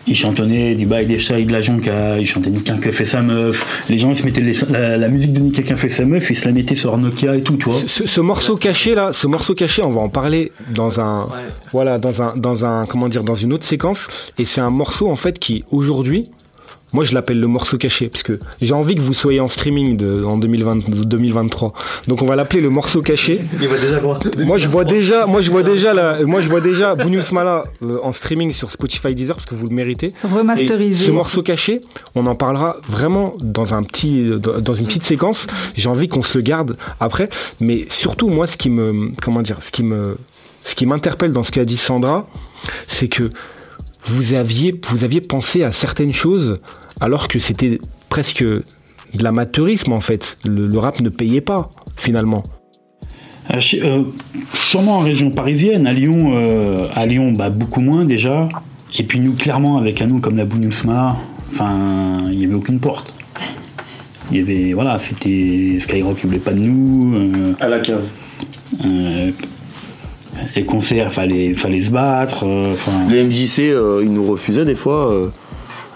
ils chantonnaient du bail des chats et de la jonca, ils chantaient Nick un fait sa meuf. Les gens, ils se mettaient les- la, la musique de Nick un fait sa meuf, ils se la mettaient sur Nokia et tout, tu vois. Ce, ce- ce morceau caché là, ce morceau caché, on va en parler dans un, voilà, dans un, dans un, comment dire, dans une autre séquence. Et c'est un morceau en fait qui aujourd'hui, moi je l'appelle le morceau caché parce que j'ai envie que vous soyez en streaming de, en 2020, 2023. Donc on va l'appeler le morceau caché. Il va déjà voir. Moi je vois déjà, moi je vois déjà la, moi je vois déjà Bounous Mala euh, en streaming sur Spotify Deezer parce que vous le méritez. Remasterisé. Et ce morceau caché, on en parlera vraiment dans un petit, dans une petite séquence. J'ai envie qu'on se le garde après, mais surtout moi ce qui me, comment dire, ce qui me, ce qui m'interpelle dans ce qu'a dit Sandra, c'est que vous aviez, vous aviez pensé à certaines choses alors que c'était presque de l'amateurisme en fait. Le, le rap ne payait pas finalement. Euh, euh, sûrement en région parisienne, à Lyon, euh, à Lyon bah, beaucoup moins déjà. Et puis nous, clairement, avec un nom comme la Bouniousma, enfin, il n'y avait aucune porte. Il y avait, voilà, c'était Skyrock qui voulait pas de nous. euh, à la cave. Les concerts, fallait, fallait se battre. Les MJC, ils nous refusaient des fois. euh,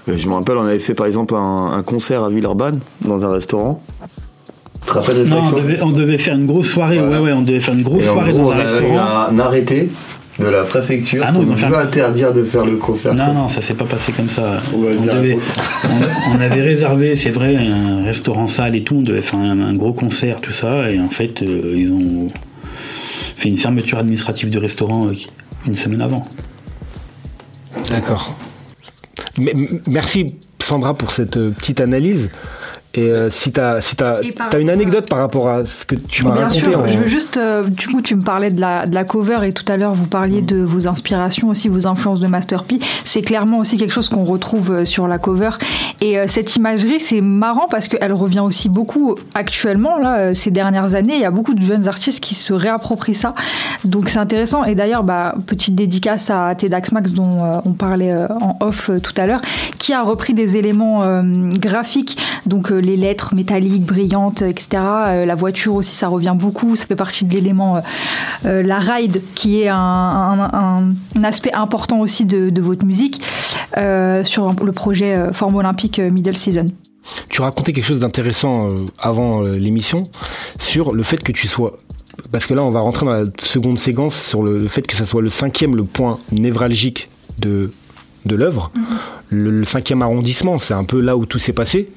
je me rappelle, on avait fait par exemple un, un concert à Villeurbanne, dans un restaurant. Non, on devait, on devait faire une grosse soirée. Ouais, ouais, on devait faire une grosse Et en soirée gros, dans on un eu restaurant. un, arrêté de la préfecture Ah non, pour nous interdire de faire le concert. Non, non, ça s'est pas passé comme ça. On, devait- on- on avait réservé, c'est vrai, un restaurant salle et tout. On devait faire un, un gros concert, tout ça. Et en fait, euh, ils ont fait une fermeture administrative du restaurant euh, une semaine avant. D'accord. Merci Sandra pour cette euh, petite analyse. Et euh, si tu as, si par t'as une anecdote par rapport à ce que tu m'as Bien raconté. sûr, en- je veux juste, euh, du coup, tu me parlais de la, de la cover et tout à l'heure, vous parliez de vos inspirations aussi, vos influences de Master P. C'est clairement aussi quelque chose qu'on retrouve euh, sur la cover. Et euh, cette imagerie, c'est marrant parce qu'elle revient aussi beaucoup actuellement, là, ces dernières années. Il y a beaucoup de jeunes artistes qui se réapproprient ça. Donc c'est intéressant. Et d'ailleurs, bah, petite dédicace à Tedax Max dont on parlait en off tout à l'heure, qui a repris des éléments graphiques, donc les lettres métalliques, brillantes, etc. Euh, la voiture aussi, ça revient beaucoup. Ça fait partie de l'élément euh, euh, la ride, qui est un, un- un- un aspect important aussi de, de votre musique sur le projet Forme Olympique Middle Season. Tu racontais quelque chose d'intéressant avant l'émission sur le fait que tu sois. Parce que là, on va rentrer dans la seconde séquence sur le, fait que ça soit le cinquième, le point névralgique de, de l'œuvre. le, le cinquième arrondissement, c'est un peu là où tout s'est passé.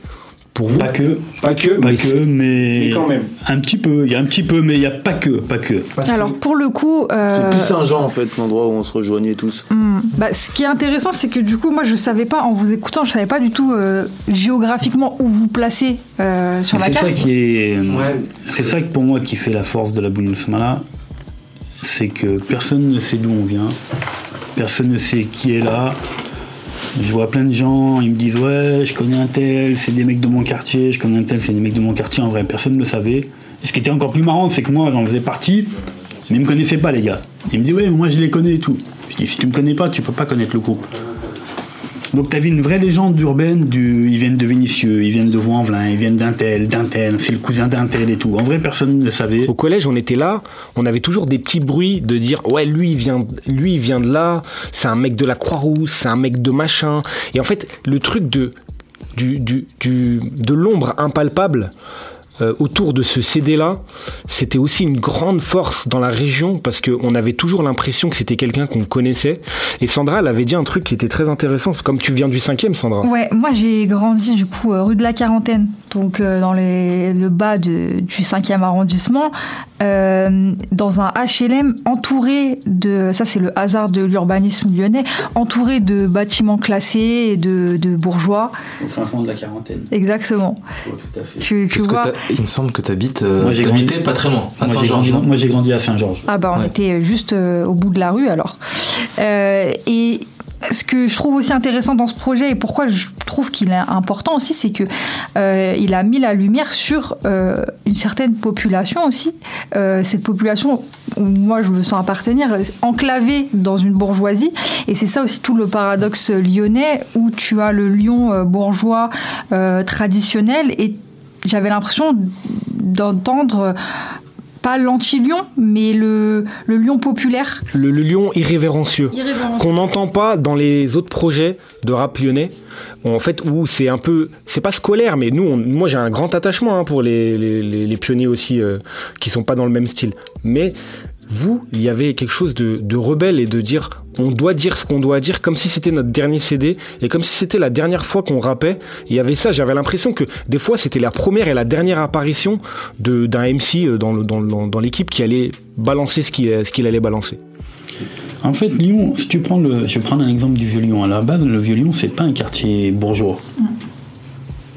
Pour vous Pas que, Pas que, pas mais que, c'est- mais, mais quand même. un petit peu. Il y a un petit peu, mais il n'y a pas que, pas que. Alors pour le coup, euh, C'est plus Saint-Jean en fait, l'endroit où on se rejoignait tous. Hmm. Bah, ce qui est intéressant, c'est que du coup, moi, je savais pas, en vous écoutant, je savais pas du tout euh, géographiquement où vous placez euh, sur la C'est carte. ça qui est, c'est ça que pour moi qui fait la force de la Bunusmala, c'est que personne ne sait d'où on vient, personne ne sait qui est là. Je vois plein de gens, ils me disent ouais, je connais un tel, c'est des mecs de mon quartier, je connais un tel, c'est des mecs de mon quartier. En vrai, personne ne le savait. Et ce qui était encore plus marrant, c'est que moi, j'en faisais partie, mais ils me connaissaient pas les gars. Ils me disaient ouais, moi je les connais et tout. Je dis si tu me connais pas, tu peux pas connaître le groupe. Donc t'avais une vraie légende urbaine du ils viennent de Vénitieux, ils viennent de Vaux-en-Velin, ils viennent d'un tel, c'est le cousin d'un tel et tout. En vrai personne ne le savait. Au collège, on était là, on avait toujours des petits bruits de dire ouais lui il vient, lui vient de là, c'est un mec de la Croix-Rousse, c'est un mec de machin. Et en fait, le truc de du, du- de l'ombre impalpable euh, autour de ce CD là, c'était aussi une grande force dans la région parce qu'on avait toujours l'impression que c'était quelqu'un qu'on connaissait. Et Sandra, elle avait dit un truc qui était très intéressant, comme tu viens du cinquième, Sandra. Ouais, moi j'ai grandi du coup euh, rue de la Quarantaine, donc euh, dans les- le bas de- du 5e arrondissement, euh, dans un HLM entouré de, ça c'est le hasard de l'urbanisme lyonnais, entouré de bâtiments classés et de, de bourgeois. Au fin fond de la quarantaine. Exactement. tout à fait. Tu, vois il me semble que tu habites, euh, Moi, j'ai t'habitais grandi- pas très loin, à Saint-Georges. moi, j'ai grandi à Saint-Georges. Ah bah on Ouais. était juste euh, au bout de la rue alors. Euh, et ce que je trouve aussi intéressant dans ce projet et pourquoi je trouve qu'il est important aussi, c'est que euh, il a mis la lumière sur euh, une certaine population aussi. Euh, cette population, où moi je me sens appartenir, enclavée dans une bourgeoisie. Et c'est ça aussi tout le paradoxe lyonnais où tu as le lion bourgeois euh, traditionnel et j'avais l'impression d'entendre pas l'anti-lion, mais le, le lion populaire. Le, le lion irrévérencieux. Irrévérencieux. Qu'on n'entend pas dans les autres projets de rap lyonnais. En fait, où c'est un peu. C'est pas scolaire, mais nous, on- moi j'ai un grand attachement hein, pour les, les, les- les pionniers aussi euh, qui sont pas dans le même style. Mais vous, il y avait quelque chose de, de rebelle et de dire on doit dire ce qu'on doit dire comme si c'était notre dernier CD et comme si c'était la dernière fois qu'on rappait. Il y avait ça, j'avais l'impression que des fois c'était la première et la dernière apparition de- d'un MC euh, dans le- dans, le- dans l'équipe qui allait balancer ce qu'il ce qu'il allait balancer. En fait, Lyon, si tu prends le, je vais prendre un exemple du Vieux-Lyon. À la base, le Vieux-Lyon, c'est pas un quartier bourgeois.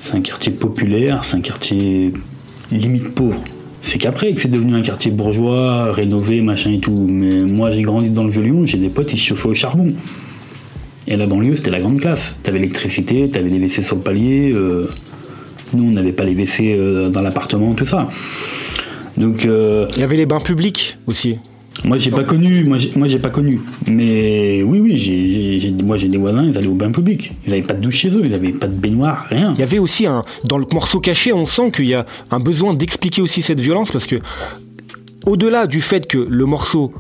C'est un quartier populaire, c'est un quartier limite pauvre. C'est qu'après que c'est devenu un quartier bourgeois, rénové, machin et tout. Mais moi, j'ai grandi dans le Vieux-Lyon, j'ai des potes, ils se chauffaient au charbon. Et la banlieue, c'était la grande classe. T'avais l'électricité, t'avais les WC sur le palier. euh, nous, on n'avait pas les WC euh, dans l'appartement, tout ça. Donc, euh, Il y avait les bains publics aussi. Moi j'ai pas connu, moi j'ai, moi j'ai pas connu. Mais oui, oui, j'ai, moi j'ai des voisins, ils allaient au bain public. Ils avaient pas de douche chez eux, ils avaient pas de baignoire, rien. Il y avait aussi un dans le morceau caché, on sent qu'il y a un besoin d'expliquer aussi cette violence parce que au-delà du fait que le morceau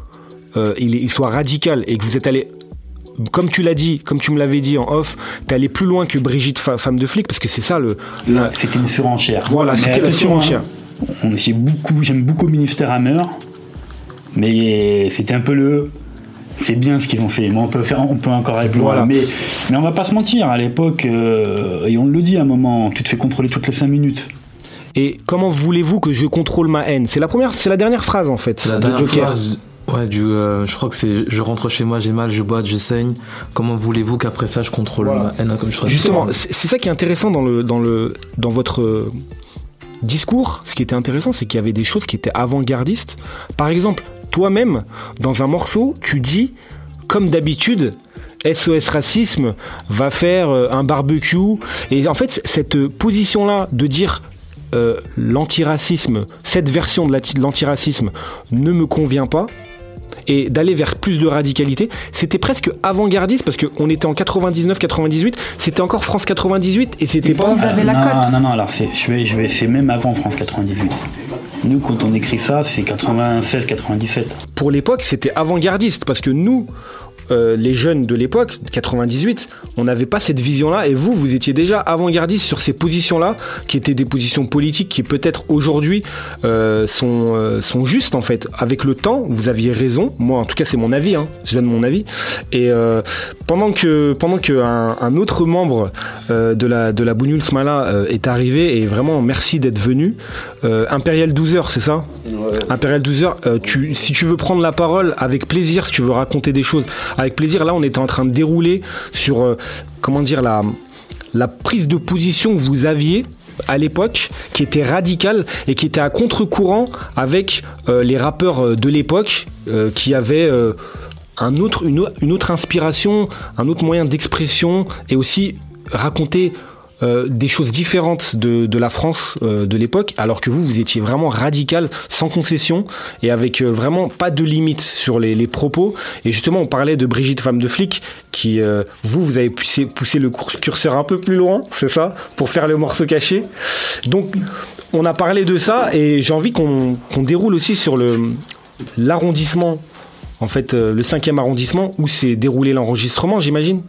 euh, il, soit radical et que vous êtes allé comme tu l'as dit, comme tu me l'avais dit en off, t'es allé plus loin que Brigitte, femme de flic, parce que c'est ça le. C'était une surenchère. Voilà, Mais c'était la attention, surenchère. hein, on- j'ai beaucoup, j'aime beaucoup Ministère Hammer, mais c'était un peu le. C'est bien ce qu'ils ont fait, mais on peut, faire, on peut encore être Voilà. loin. Mais, mais on va pas se mentir, à l'époque, euh, et on le dit à un moment, tu te fais contrôler toutes les 5 minutes. Et comment voulez-vous que je contrôle ma haine? C'est la première, c'est la dernière phrase en fait. La de dernière Joker. phrase, ouais, du, euh, je crois que c'est je rentre chez moi, j'ai mal, je boite, je saigne. Comment voulez-vous qu'après ça je contrôle Voilà. ma haine hein, comme je Justement, c'est c'est ça qui est intéressant dans, le, dans, le, dans votre euh, discours. Ce qui était intéressant, c'est qu'il y avait des choses qui étaient avant-gardistes. Par exemple, toi-même, dans un morceau, tu dis, comme d'habitude, SOS Racisme va faire euh, un barbecue. Et en fait, cette position-là de dire euh, l'antiracisme, cette version de l'antiracisme ne me convient pas, et d'aller vers plus de radicalité, c'était presque avant-gardiste parce qu'on était en 99-98, c'était encore France 98 et c'était pas. Ils avaient la non, cote. Non, non, alors c'est, je vais, je vais, c'est même avant France 98. Nous, quand on écrit ça, c'est 96-97. Pour l'époque, c'était avant-gardiste parce que nous, euh, les jeunes de l'époque, 98, on n'avait pas cette vision-là et vous, vous étiez déjà avant-gardiste sur ces positions-là qui étaient des positions politiques qui peut-être aujourd'hui euh, sont, euh, sont justes en fait. Avec le temps, vous aviez raison. Moi, en tout cas, c'est mon avis. Hein. Je donne mon avis. Et pendant que pendant que un, un autre membre de la de la Bougnoul Smala est arrivé et vraiment merci d'être venu. Impérial 12 heures, c'est ça? Impérial 12 heures. tu, si tu veux prendre la parole avec plaisir, si tu veux raconter des choses avec plaisir. Là, on était en train de dérouler sur euh, comment dire la prise de position que vous aviez à l'époque qui était radicale et qui était à contre-courant avec euh, les rappeurs euh, de l'époque qui avaient une autre inspiration, un autre moyen d'expression et aussi raconter euh, des choses différentes de, la France euh, de l'époque, alors que vous, vous étiez vraiment radical, sans concession, et avec euh, vraiment pas de limite sur les, propos. Et justement, on parlait de Brigitte, femme de flic, qui, vous, vous avez poussé, le curseur un peu plus loin, c'est ça, pour faire le morceau caché. Donc, on a parlé de ça, et j'ai envie qu'on déroule aussi sur l'arrondissement en fait, euh, le cinquième arrondissement, où s'est déroulé l'enregistrement, j'imagine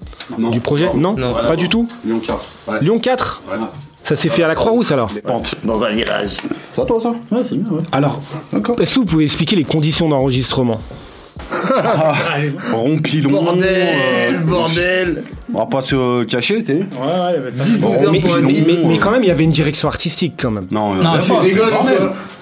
Du projet Non, Pas du tout Lyon 4. Ouais. Lyon 4 Ça s'est fait à la Croix-Rousse alors Dans un virage. C'est à toi ça Ouais, c'est bien, ouais. Alors, est-ce que vous pouvez expliquer les conditions d'enregistrement Rompilon. Bordel, bordel. On va pas se cacher, t'es. Ouais, ouais, 10, 12 heures mais, pour mais- mais- mais quand même, il y avait une direction artistique quand même. Non, Non, euh, c'est-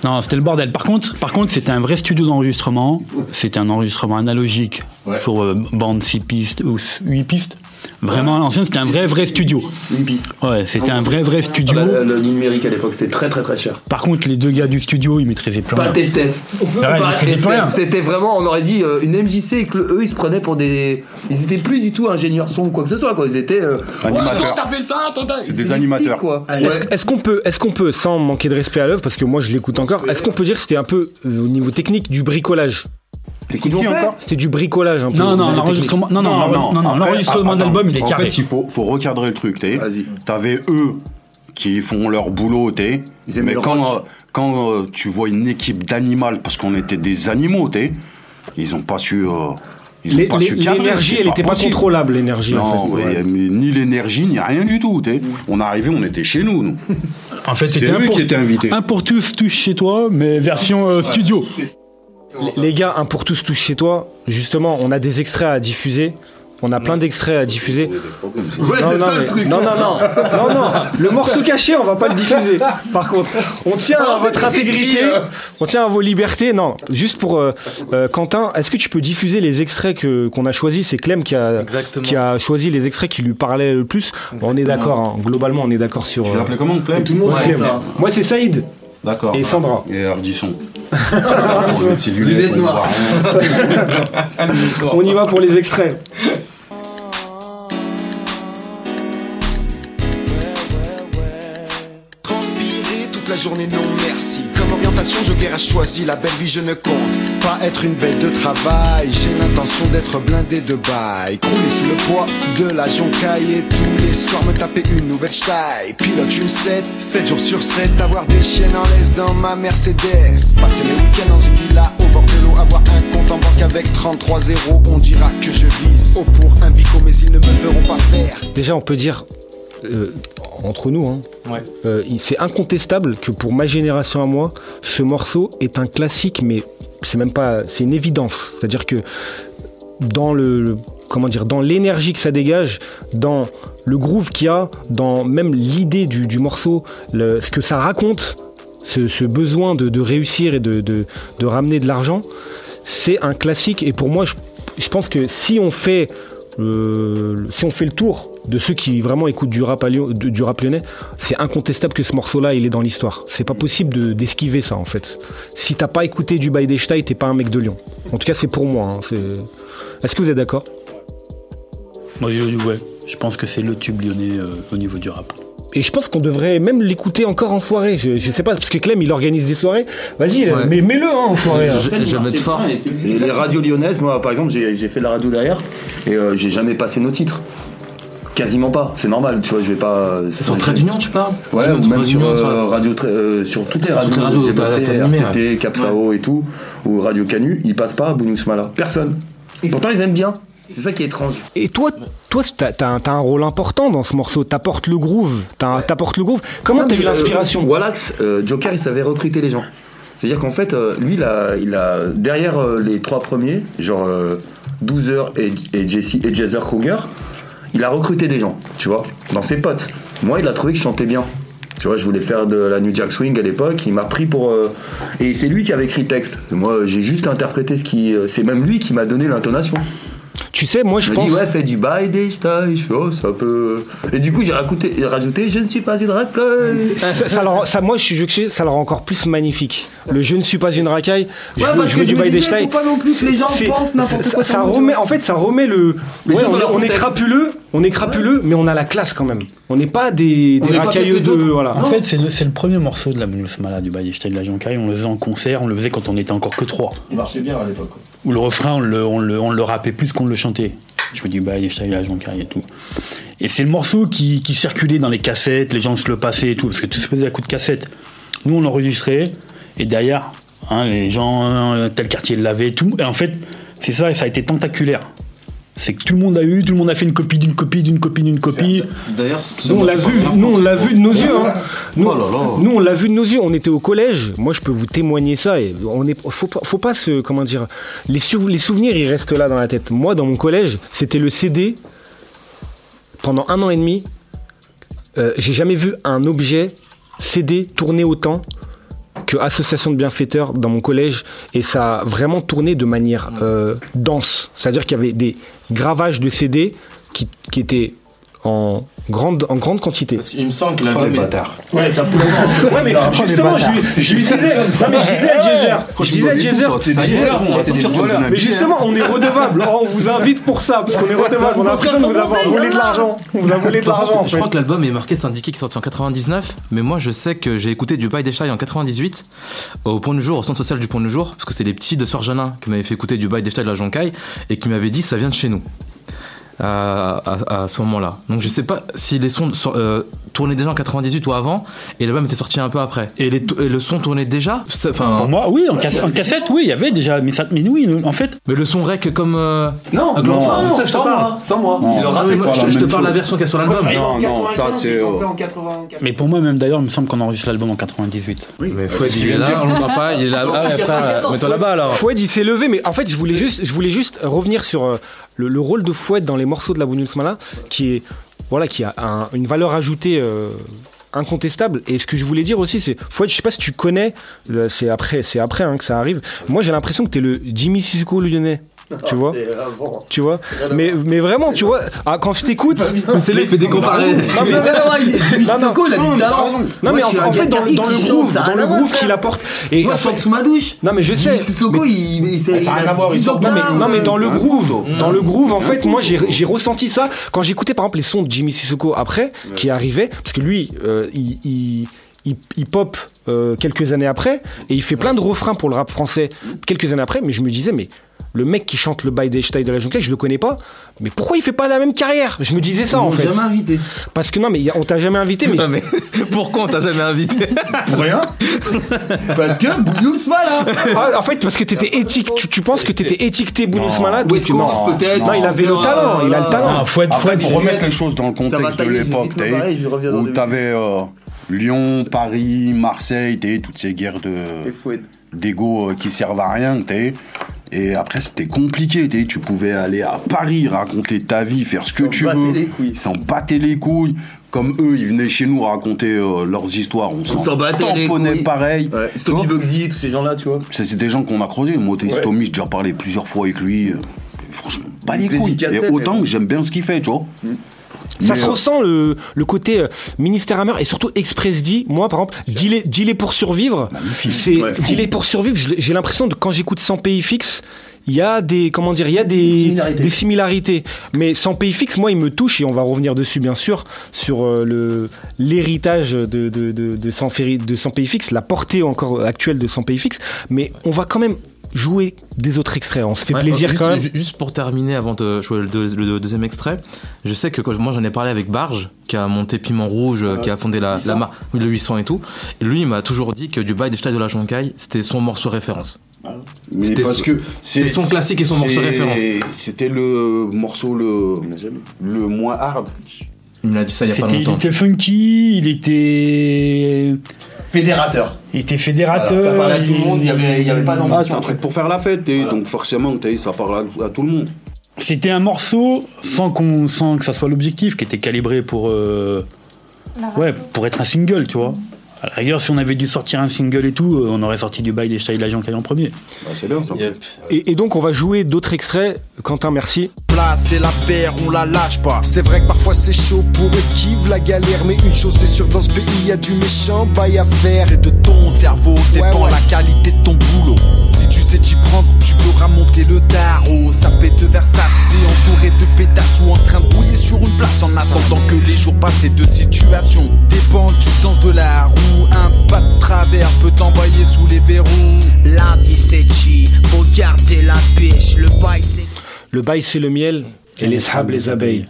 Non, c'était le bordel. Par contre, par contre, c'était un vrai studio d'enregistrement. C'était un enregistrement analogique sur euh, bande 6 pistes ou 8 pistes. Vraiment, à l'ancienne, c'était un vrai, vrai studio. 8 pistes. Ouais, c'était un vrai, vrai studio. Ah bah, le, le numérique à l'époque, c'était très très très cher. Par contre, les deux gars du studio, ils maîtrisaient plus Pas rien. Testef. Pas. Testef. C'était vraiment, on aurait dit euh, une MJC et que eux ils se prenaient pour des. Ils étaient plus du tout ingénieurs son ou quoi que ce soit quoi. Ils étaient. euh, Animateurs. Ouais, non, t'as fait ça, toi, t'as- C'est des animateurs. quoi. Est-ce est-ce qu'on peut, est-ce qu'on peut, sans manquer de respect à l'œuvre, parce que moi je l'écoute encore, est-ce qu'on peut dire que c'était un peu euh, au niveau technique du bricolage? Qu'est-ce qu'ils ont fait C'était du bricolage un peu. Non, non, l'enregistrement, non, non, non, non, l'enregistrement attends, d'album, il est en carré. fait, il faut, faut recadrer le truc. t'es. Vas-y. T'avais eux qui font leur boulot, t'es. Mais quand, euh, quand euh, tu vois une équipe d'animaux, parce qu'on était des animaux, t'es, ils ont pas su. euh, ils ont Les- pas les- su cadrer, L'énergie, elle n'était pas possible. contrôlable, l'énergie en Non, fait. ouais, ni l'énergie, ni rien du tout. t'es. On arrivait, on était chez nous. nous. En fait, C'est c'était un eux pour, qui étaient invités. un pour tous, tous chez toi, mais version euh, studio. Les- Les gars, un pour tous, tous chez toi, justement, on a des extraits à diffuser. On a plein d'extraits à diffuser. Ouais, non, non, mais- truc. non, non, non, non, non, le morceau caché, on va pas le diffuser. Par contre, on tient à votre intégrité, on tient à vos libertés. Non, juste pour euh, euh, Quentin, est-ce que tu peux diffuser les extraits que qu'on a choisis? C'est Clem qui a Exactement. qui a choisi les extraits qui lui parlaient le plus. On est d'accord, hein. globalement, on est d'accord sur. Tu euh, l'appelais comment, Clem Tout le monde Ouais, ça. Moi, c'est Saïd. D'accord. Et Sandra. Et Ardisson. Lunettes on y voit noires. On y va pour les extraits. Transpirer toute la journée, non merci. Orientation, Joker a choisi la belle vie, je ne compte pas être une bête de travail. J'ai l'intention d'être blindé de bail. Crouler sous le poids de la joncaille et tous les soirs me taper une nouvelle taille. Pilote une 7, 7 jours sur 7, avoir des chiennes en laisse dans ma Mercedes. Passer mes week-ends dans une villa au bord de l'eau, avoir un compte en banque avec 33 zéros. On dira que je vise au pour un bico, mais ils ne me feront pas faire. Déjà, on peut dire, euh, entre nous, hein, euh, c'est incontestable que pour ma génération à moi, ce morceau est un classique, mais c'est même pas, c'est une évidence. C'est-à-dire que dans le, le- comment dire, dans l'énergie que ça dégage, dans le groove qu'il y a, dans même l'idée du, du morceau, le- ce que ça raconte, ce, ce besoin de, de réussir et de, de- de ramener de l'argent, c'est un classique. Et pour moi, je, je pense que si on fait euh, si on fait le tour de ceux qui vraiment écoutent du rap, à Lyon- du, du rap lyonnais, c'est incontestable que ce morceau-là, il est dans l'histoire. C'est pas possible de- d'esquiver ça, en fait. Si t'as pas écouté du Bail des Stein, t'es pas un mec de Lyon. En tout cas, c'est pour moi. hein, Est-ce que vous êtes d'accord? Moi, je, ouais, je pense que c'est le tube lyonnais euh, au niveau du rap. Et je pense qu'on devrait même l'écouter encore en soirée. Je, je sais pas, parce que Clem, il organise des soirées. Vas-y, Ouais. mais mets-le hein, en soirée. hein. Vais mettre fort. Les radios lyonnaises, moi par exemple, j'ai j'ai fait de la radio derrière et euh, j'ai jamais passé nos titres. Quasiment pas, c'est normal, tu vois, je vais pas. Sur Trade Union, tu parles Ouais, ou Sur même sur, euh, radio, Tra- euh, sur toutes les Sur radios, toutes les radios, RCT, ouais. Capsao et tout, ou Radio Canu, ils passent pas à Bounous-Mala. Personne. Et pourtant ils aiment bien. C'est ça qui est étrange. Et toi, toi, t'as t'as un, rôle important dans ce morceau. T'apportes le groove. T'apportes le groove. Comment t'as eu l'inspiration euh, Wallax, euh, Joker, il savait recruter les gens. C'est-à-dire qu'en fait, euh, lui, il a, il a derrière euh, les trois premiers, genre euh, 12 heures et, et Jesse et Jazer Kruger, il a recruté des gens, tu vois, dans ses potes. Moi, il a trouvé que je chantais bien. Tu vois, je voulais faire de la New Jack Swing à l'époque. Il m'a pris pour. euh, Et c'est lui qui avait écrit le texte. Moi, j'ai juste interprété ce qui. euh, C'est même lui qui m'a donné l'intonation. Tu sais, moi, je pense. dit, ouais, fais du bail des oh, c'est un peu. Et du coup, j'ai rajouté, rajouté, je ne suis pas une racaille. ça, ça leur ça, moi, je ça le rend encore plus magnifique. Le je ne suis pas une racaille. Je Ouais, veux, je veux du bail des faut pas non plus que les gens pensent n'importe ça- quoi Ça, remet, en fait, ça remet le. Ouais, on, on est crapuleux, on est crapuleux, mais on a la classe quand même. On n'est pas des, des racailleux les de. Voilà. En fait, c'est le, premier morceau de la Blues Mala du Baye de la Joncaille. On le faisait en concert, on le faisait quand on était encore que trois. Il marchait bien à l'époque. Où le refrain, on le, on le, on le rappait plus qu'on le chantait. Je me dis, bah, il la Joncaille et tout. Et c'est le morceau qui, qui circulait dans les cassettes, les gens se le passaient et tout, parce que tout se faisait à coup de cassette. Nous, on enregistrait, et derrière, hein, les gens, tel quartier l'avait et tout. Et en fait, c'est ça, et ça a été tentaculaire. C'est que tout le monde a eu, tout le monde a fait une copie d'une copie d'une copie d'une copie. D'ailleurs, ce Nous, on l'a vu, nous, on l'a vu de nos yeux. hein. Nous, Oh là là. nous, on l'a vu de nos yeux. On était au collège. Moi, je peux vous témoigner ça. Et on est, faut pas, faut pas se, comment dire, les, sou- les souvenirs, ils restent là dans la tête. Moi, dans mon collège, c'était le CD. Pendant un an et demi, euh, j'ai jamais vu un objet CD tourner autant que association de bienfaiteurs dans mon collège et ça a vraiment tourné de manière euh, dense. C'est-à-dire qu'il y avait des gravages de CD qui, qui étaient en grande, en grande quantité. Il me semble que Oh, l'album les est- bâtards. Ouais, ça fout Ouais, mais justement, je lui, je lui disais, non, mais je disais à Jazer, je disais à disais- mais justement, on est redevable. Oh, on vous invite pour ça, parce qu'on est redevable. On a l'impression de vous avoir volé de l'argent. On vous a volé de l'argent, Je crois que l'album est marqué syndiqué qui est sorti en 99, mais moi je sais que j'ai écouté du Bail des Chai en 98 au Point du Jour, au centre social du Point du Jour, parce que c'est les petits de Sœur Janin qui m'avaient fait écouter du Bail des Chai de la Joncaille et qui m'avaient dit ça vient de chez nous. À, à- à ce moment-là. Donc je sais pas si les sons so- euh, tournaient déjà en 98 ou avant, et l'album était sorti un peu après. Et, les t- et le son tournait déjà Enfin, Pour moi, oui, en, casse- en cassette, oui, il y avait déjà. Mais, ça, mais oui, en fait. Mais le son rec comme. euh, Non, non, ça, je te sans parle. moi, sans moi. Non, Il aura moi, je, te parle de la chose. version qu'il y a sur l'album. Non, non, ça c'est. euh, Mais pour moi, même d'ailleurs, il me semble qu'on enregistre l'album en 98. Oui, mais Fouad, il est là, on l'entend pas, il est là. Ah, mets-toi là-bas alors. Fouad, il s'est levé, mais en fait, je voulais juste, je voulais juste revenir sur euh, le, le rôle de Fouad dans les morceaux de la Mala, qui est, voilà, qui a un- une valeur ajoutée euh, incontestable. Et ce que je voulais dire aussi, c'est, Fouad, je sais pas si tu connais, c'est après, c'est après hein, que ça arrive. Moi, j'ai l'impression que t'es le Jimmy Sissoko lyonnais. Tu vois Tu vois mais, mais vraiment, tu vois, ah, quand je t'écoute. c'est lui qui fait des comparaisons. Non, mais- non, mais en, fait, dans, le groove, dans le groove qu'il apporte. Moi, je chante sous ma douche. Non, mais je sais. Sissoko, mais- il- il- c'est- Ça a rien il a à voir, 10 ils sont- ans Non, mais, de non, mais dans le groove, couteau. dans le groove, en fait, moi, j'ai ressenti ça quand j'écoutais, par exemple, les sons de Jimmy Sissoko après, qui arrivaient, parce que lui, euh, il, il, il- il pop euh, quelques années après, et il fait plein de refrains pour le rap français quelques années après, mais je me disais, mais le mec qui chante le bail des Stein de la Jonquille, je le connais pas, mais pourquoi il fait pas la même carrière? Je me disais ça, en fait. jamais invité. Parce que non, mais y a- on t'a jamais invité, mais. Non, mais pourquoi on t'a jamais invité? Pour rien Parce que Bougnouz pas là Ah, en fait, parce que t'étais éthique, tu, tu penses que t'étais étiqueté Bounous Mala, donc non. peut-être. Non, il avait le talent, il a le talent. Ah, Après, Fouad, pour remettre les choses dans le contexte de l'époque, où t'avais euh, Lyon, Paris, Marseille, toutes ces guerres de d'ego euh, qui servent à rien, et après c'était compliqué, tu pouvais aller à Paris raconter ta vie, faire ce que tu veux, ils s'en battaient les couilles. Comme eux, ils venaient chez nous raconter euh, leurs histoires, on s'en s'en tamponnait pareil. Ouais, Stomy Bugsy, tous ces gens-là, tu vois. C'est des gens qu'on a creusés. Moi, Ouais. Stomy, j'ai déjà parlé plusieurs fois avec lui. euh, Franchement, pas les couilles. Et autant que j'aime bien ce qu'il fait, tu vois. Ça se euh, ressent le, le côté euh, ministère Hammer et surtout Express D. Moi, par exemple, dealer, dealer pour survivre, c'est Ouais, dealer pour survivre. J'ai l'impression de quand j'écoute 100 pays fixes, il y a des comment dire, il y a des Similarités. des similarités. Mais 100 pays fixes, moi, il me touche et on va revenir dessus bien sûr sur euh, le l'héritage de de de, de 100 féri- de 100 pays fixes, la portée encore actuelle de 100 pays fixes. Mais on va quand même jouer des autres extraits. On se fait Ouais, plaisir juste, quand même. ju- Juste pour terminer, avant de jouer le, deux- le deuxième extrait, je sais que quand moi j'en ai parlé avec Barge, qui a monté Piment Rouge, euh, qui a fondé la, la marque, le 800 et tout. Et lui, il m'a toujours dit que du bail des de la Joncaille, c'était son morceau référence. Mais C'était parce que c'est son classique et son morceau référence. C'était le morceau le, le moins hard. Il me l'a dit ça il y a pas C'était- il longtemps. était funky, il était. Fédérateur. Il était fédérateur. Voilà, ça parlait à tout le monde, il y avait- il y avait pas Ah, d'ambition. c'est un truc pour faire la fête, t'es- donc forcément, ça parle à, à tout le monde. C'était un morceau sans, qu'on, sans que ça soit l'objectif, qui était calibré pour, euh, ouais, pour être un single, tu vois. À la rigueur, si on avait dû sortir un single et tout, euh, on aurait sorti du bail des Style de la en premier. Bah, c'est bien ça. Et, et donc on va jouer d'autres extraits. Quentin, merci. Place, c'est la paire, on la lâche pas. C'est vrai que parfois c'est chaud pour esquive la galère, mais une chose c'est sûr, dans ce pays y a du méchant bail à faire. C'est de ton cerveau, dépend la qualité de ton boulot. Si tu sais t'y prendre, tu feras monter le tarot. Ça pète Versace, entouré de pétasses ou en train de rouiller sur une place en attendant que les jours passent et de situations dépendent du sens de la roue. Un pas de travers peut t'envoyer sous les verrous. La vie c'est chi, faut garder la pêche. Le bail c'est. Le bail c'est le miel et les sables les abeilles.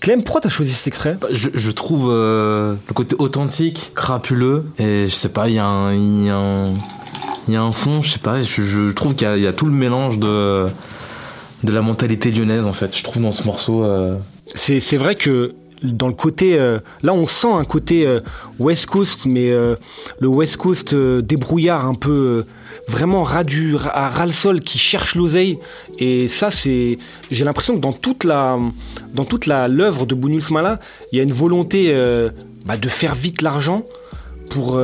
Clem, pourquoi t'as choisi cet extrait? Bah, je, je trouve euh, le côté authentique, crapuleux, et je sais pas, il y, a un- il y, a un- il y a un fond, je sais pas, je, je trouve qu'il y, a- il y a tout le mélange de, de la mentalité lyonnaise en fait, je trouve dans ce morceau. euh, C'est c'est vrai que dans le côté. euh, là, on sent un côté euh, West Coast, mais euh, le West Coast débrouillard un peu. vraiment ras du, à ras le sol qui cherche l'oseille et ça c'est j'ai l'impression que dans toute la dans toute la l'œuvre de Bounous Mala il y a une volonté bah, de faire vite l'argent pour,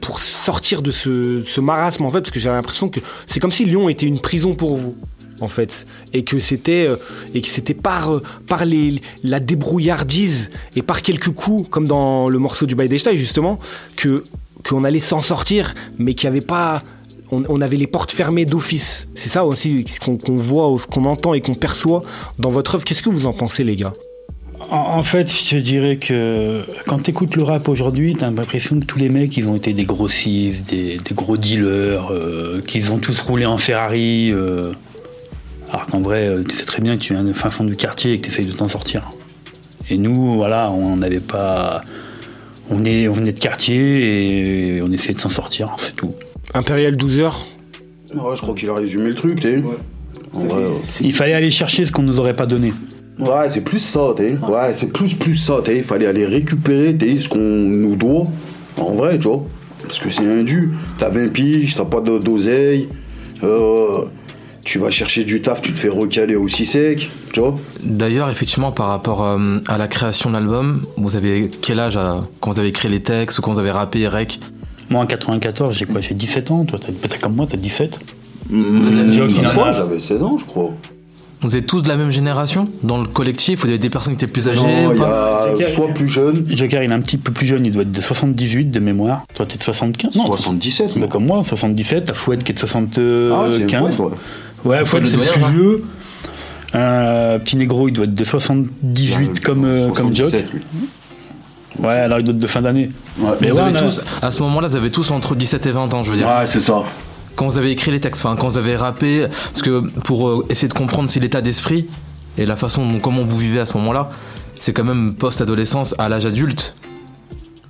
pour sortir de ce, ce marasme en fait Parce que j'ai l'impression que c'est comme si Lyon était une prison pour vous en fait. Et que c'était euh, par euh, par les, la débrouillardise et par quelques coups comme dans le morceau du Baydestaï justement que qu'on allait s'en sortir mais qu'il n'y avait pas on, avait les portes fermées d'office. C'est ça aussi qu'on voit qu'on entend et qu'on perçoit dans votre œuvre. Qu'est-ce que vous en pensez les gars? En, fait, je dirais que quand tu écoutes le rap aujourd'hui, tu as l'impression que tous les mecs, ils ont été des grossistes, des, gros dealers, euh, qu'ils ont tous roulé en Ferrari. Alors qu'en vrai, euh, tu sais très bien que tu viens du fin fond du quartier et que tu essayes de t'en sortir. Et nous, voilà, on n'avait pas. On, est, on venait de quartier et on essayait de s'en sortir, c'est tout. Impérial 12 heures Ouais, je crois qu'il a résumé le truc, t'es. En vrai, euh, Il fallait aller chercher ce qu'on nous aurait pas donné. Ouais, c'est plus ça, t'es. Ouais, c'est plus plus ça, t'es. Il fallait aller récupérer, t'es, ce qu'on nous doit. En vrai, tu vois. Parce que c'est indu. T'as 20 piges, t'as pas de- d'oseille. Euh, tu vas chercher du taf, tu te fais recaler aussi sec, tu vois. D'ailleurs, effectivement, par rapport euh, à la création de l'album, vous avez quel âge à- quand vous avez créé les textes ou quand vous avez rappé Rec Moi en 94, j'ai quoi? J'ai 17 ans, toi t'as peut-être comme moi, t'as 17 Mmh, j'avais 16 ans, je crois. Vous êtes tous de la même génération? Dans le collectif Vous avez des personnes qui étaient plus âgées Non, ou il y soit plus jeune. Joker, il est un petit peu plus jeune, il doit être de 78 de mémoire. Toi, t'es de 75 Non, 77. bah, comme moi, 77. La Fouette qui est de 75. Ah ouais, ouais. Le c'est le plus hein. vieux. Euh, petit négro, il doit être de 78 comme, euh, comme Jock. 77, lui. Ouais, alors il doit être de fin d'année. Ouais. Mais Vous ouais, tous, à ce moment-là, vous avez tous entre 17 et 20 ans, je veux dire. Ouais, c'est ça. Quand vous avez écrit les textes, enfin, quand vous avez rappé, parce que pour euh, essayer de comprendre si l'état d'esprit et la façon dont comment vous vivez à ce moment-là, c'est quand même post-adolescence à l'âge adulte.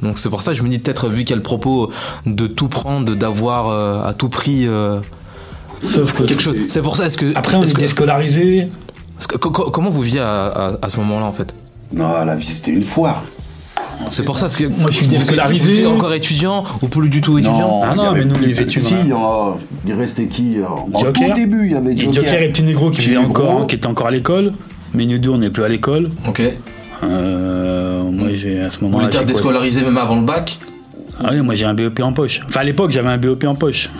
Donc c'est pour ça que je me dis peut-être vu qu'il y a le propos de tout prendre, d'avoir euh, à tout prix euh, Sauf que quelque chose. C'est pour ça. Est-ce que Après, on est que- déscolarisé. que- comment vous viviez à, à- à ce moment-là en fait? Non, la vie, c'était une foire. C'est pour ça parce que Moi, je suis vous- déscolarisé. Vous étiez encore étudiant ou plus du tout étudiant? Ah il y non, mais nous, les on a- il y en a- il restait qui euh, En Joker. tout début, il y avait Et Joker. Joker et Petit Négro qui encore, qui était encore à l'école. Mais nous deux, on n'est plus à l'école. Ok. Euh, moi, j'ai à ce Vous moment-là. l'étiez j'ai quoi déscolarisé même avant le bac? Ah oui, moi j'ai un BEP en poche. Enfin, à l'époque, j'avais un BEP en poche.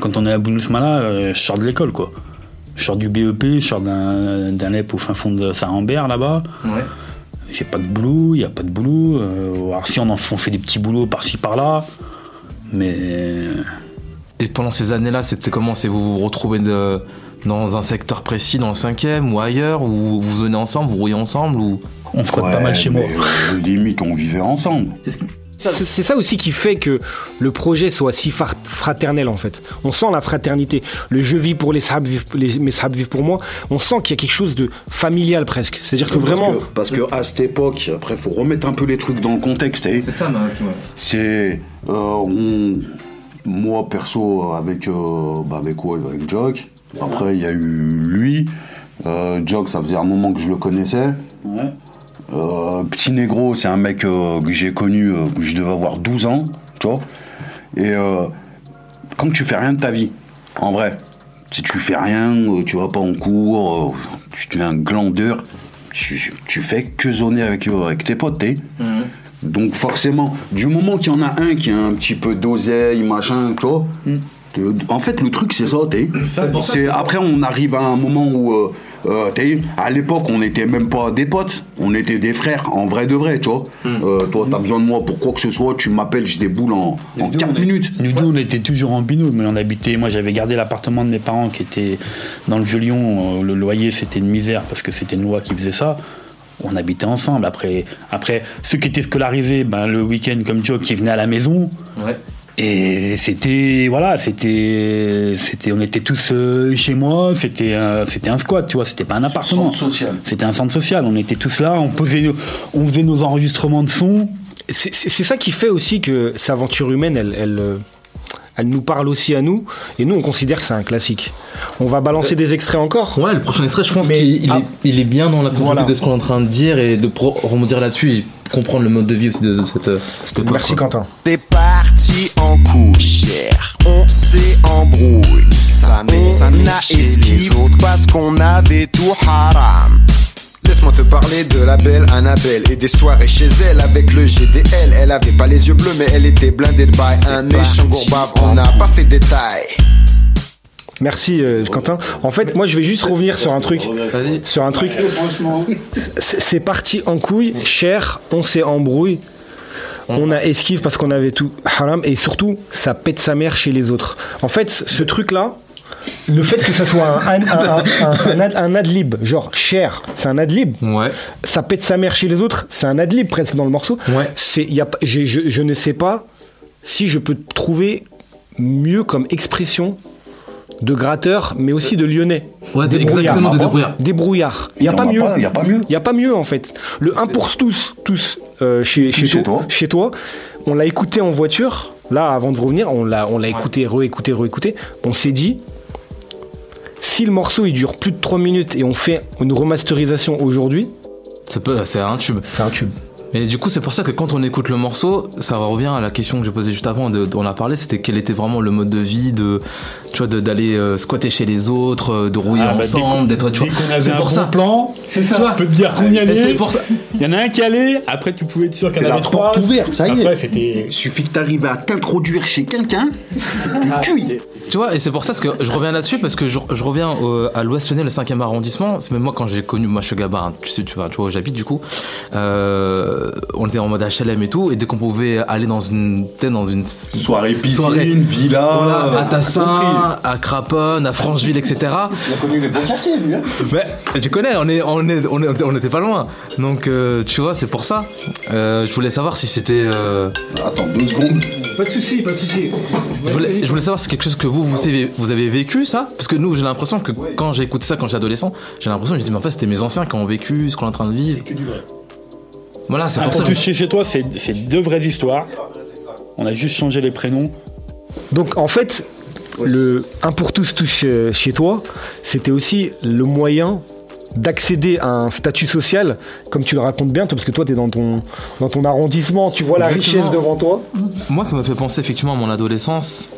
Quand on est à Bounous-Mala, euh, je sors de l'école, quoi. Je sors du BEP, je sors d'un d'un EP au fin fond de Saint-Rambert, là-bas. Ouais. J'ai pas de boulot, il n'y a pas de boulot. Euh, alors si on en on fait des petits boulots par-ci, par-là. Mais... Et pendant ces années-là, c'était comment? C'est vous vous retrouvez de- dans un secteur précis, dans le cinquième ou ailleurs, ou vous vous venez ensemble, vous rouillez ensemble ou? On squatte Ouais, pas mal chez moi. euh, limite, on vivait ensemble. C'est c'est ça aussi qui fait que le projet soit si far- fraternel en fait. On sent la fraternité. Le je vis pour les sahab, les, mes sahab vivent pour moi. On sent qu'il y a quelque chose de familial presque. C'est-à-dire que Parce vraiment. que- Parce que, à cette époque, après, faut remettre un peu les trucs dans le contexte. eh. ça, ma... C'est. euh, on- moi, perso, avec. euh, bah, avec quoi Avec Jock. Après, il y a eu lui. Euh, Jock, ça faisait un moment que je le connaissais. Ouais. Euh, Petit Négro, c'est un mec euh, que j'ai connu, euh, je devais avoir 12 ans, tu vois. Et quand tu fais rien de ta vie, en vrai, si tu fais rien, tu vas pas en cours, tu es un glandeur, tu, tu fais que zoner avec, avec tes potes, t'es. Donc forcément, du moment qu'il y en a un qui a un petit peu d'oseille, machin, tu vois. que- En fait, le truc, c'est ça, t'es. C'est après, on arrive à un moment où, euh. À l'époque, on n'était même pas des potes, on était des frères, en vrai de vrai, tu vois. Euh, toi, t'as besoin de moi pour quoi que ce soit, tu m'appelles, j'ai des boules en, en 4 minutes. Nous deux, on était toujours en binôme, mais on habitait. Moi, j'avais gardé l'appartement de mes parents qui était dans le Vieux-Lyon. Euh, Le loyer, c'était une misère parce que c'était une loi qui faisait ça. On habitait ensemble. Après, après ceux qui étaient scolarisés, ben, le week-end, comme Joe, qui venait à la maison. Ouais. Et c'était, voilà, c'était, c'était, on était tous euh, chez moi. C'était, un- c'était un squat, tu vois. C'était pas un appartement. Centre social. C'était un centre social. On était tous là. On posait, nos- on faisait nos enregistrements de son. C'est ça qui fait aussi que cette aventure humaine, elle, elle, euh, elle nous parle aussi à nous. Et nous, on considère que c'est un classique. On va balancer des extraits encore? Ouais, le prochain extrait, je pense qu'il il ah. est, il est bien dans la continuité Voilà. de ce qu'on est en train de dire et de rebondir là-dessus et comprendre le mode de vie aussi de, de cette, cette époque. Merci quoi. Quentin. Parti en couchère, on s'est embrouillé. Ça met ça n'a esquive parce qu'on avait tout haram. Laisse-moi te parler de la belle Annabelle et des soirées chez elle avec le GDL. Elle avait pas les yeux bleus, mais elle était blindée de bail. Un méchant gourbave, on n'a pas fait détail. Merci euh, Quentin. En fait, moi je vais juste revenir sur un truc. Sur un truc. C'est c'est parti en couille, cher, on s'est embrouillé. On a esquive parce qu'on avait tout haram et surtout ça pète sa mère chez les autres. En fait, ce truc là, le fait que ça soit un, un, un- un- un ad- un adlib, genre cher, c'est un adlib. Ouais. Ça pète sa mère chez les autres, c'est un adlib presque dans le morceau. Ouais. C'est, y a, je ne sais pas si je peux trouver mieux comme expression de gratteur, mais aussi de lyonnais. Ouais, de- Débrouillard. exactement, de débrouillard. Débrouillard. Il n'y a pas mieux. pas, y a pas mieux. Il n'y a pas mieux en fait. Le 1 pour tous, tous euh, chez, chez, chez toi, toi. chez toi, on l'a écouté en voiture. Là, avant de revenir, on l'a, on l'a écouté, réécouté, réécouté. On s'est dit, si le morceau il dure plus de 3 minutes et on fait une remasterisation aujourd'hui, C'est un tube. c'est un tube. Et du coup, c'est pour ça que quand on écoute le morceau, ça revient à la question que j'ai posée juste avant, de, on a parlé, c'était quel était vraiment le mode de vie, de, tu vois, d'aller euh, squatter chez les autres, euh, de rouiller Ah, bah, ensemble, d'être, tu vois. C'est un pour bon ça. plan, C'est je ça. peux te dire qu'on y allait. c'est pour ça. Il y en a un qui allait, après tu pouvais être sûr qu'il y en avait trois. porte ouverte, ça y est. Après suffit que t'arrives à t'introduire chez quelqu'un, c'était cuit. Tu vois, et c'est pour ça que je reviens là-dessus parce que je, je reviens au- à l'Ouest Lyonnais, le 5e arrondissement. C'est même moi quand j'ai connu, moi je suis hein, tu sais, tu vois, tu vois où j'habite du coup. Euh, on était en mode HLM et tout, et dès qu'on pouvait aller dans une, dans une Soirée piscine, soirée, villa. voilà, à compris. Tassin, à Craponne, à Francheville, etc. Il a connu les beaux quartiers, lui. Hein. Mais tu connais, on est, on est, on est- on était pas loin. Donc euh, tu vois, c'est pour ça. Euh, je voulais savoir si c'était. euh, Attends, deux secondes. Pas de souci, pas de souci. je voulais, je voulais savoir si c'est quelque chose que vous, vous avez, vous avez vécu ça? Parce que nous, j'ai l'impression que quand j'ai écouté ça quand j'étais adolescent, j'ai l'impression que je me dis, mais en fait, c'était mes anciens qui ont vécu ce qu'on est en train de vivre. Voilà, c'est pour ça. chez toi, c'est deux vraies histoires. On a juste changé les prénoms. Donc en fait, le 1 pour tous, tous chez, chez toi, c'était aussi le moyen d'accéder à un statut social, comme tu le racontes bien, toi, parce que toi, tu es dans ton, dans ton arrondissement, tu vois la Exactement. richesse devant toi. Moi, ça me fait penser effectivement à mon adolescence.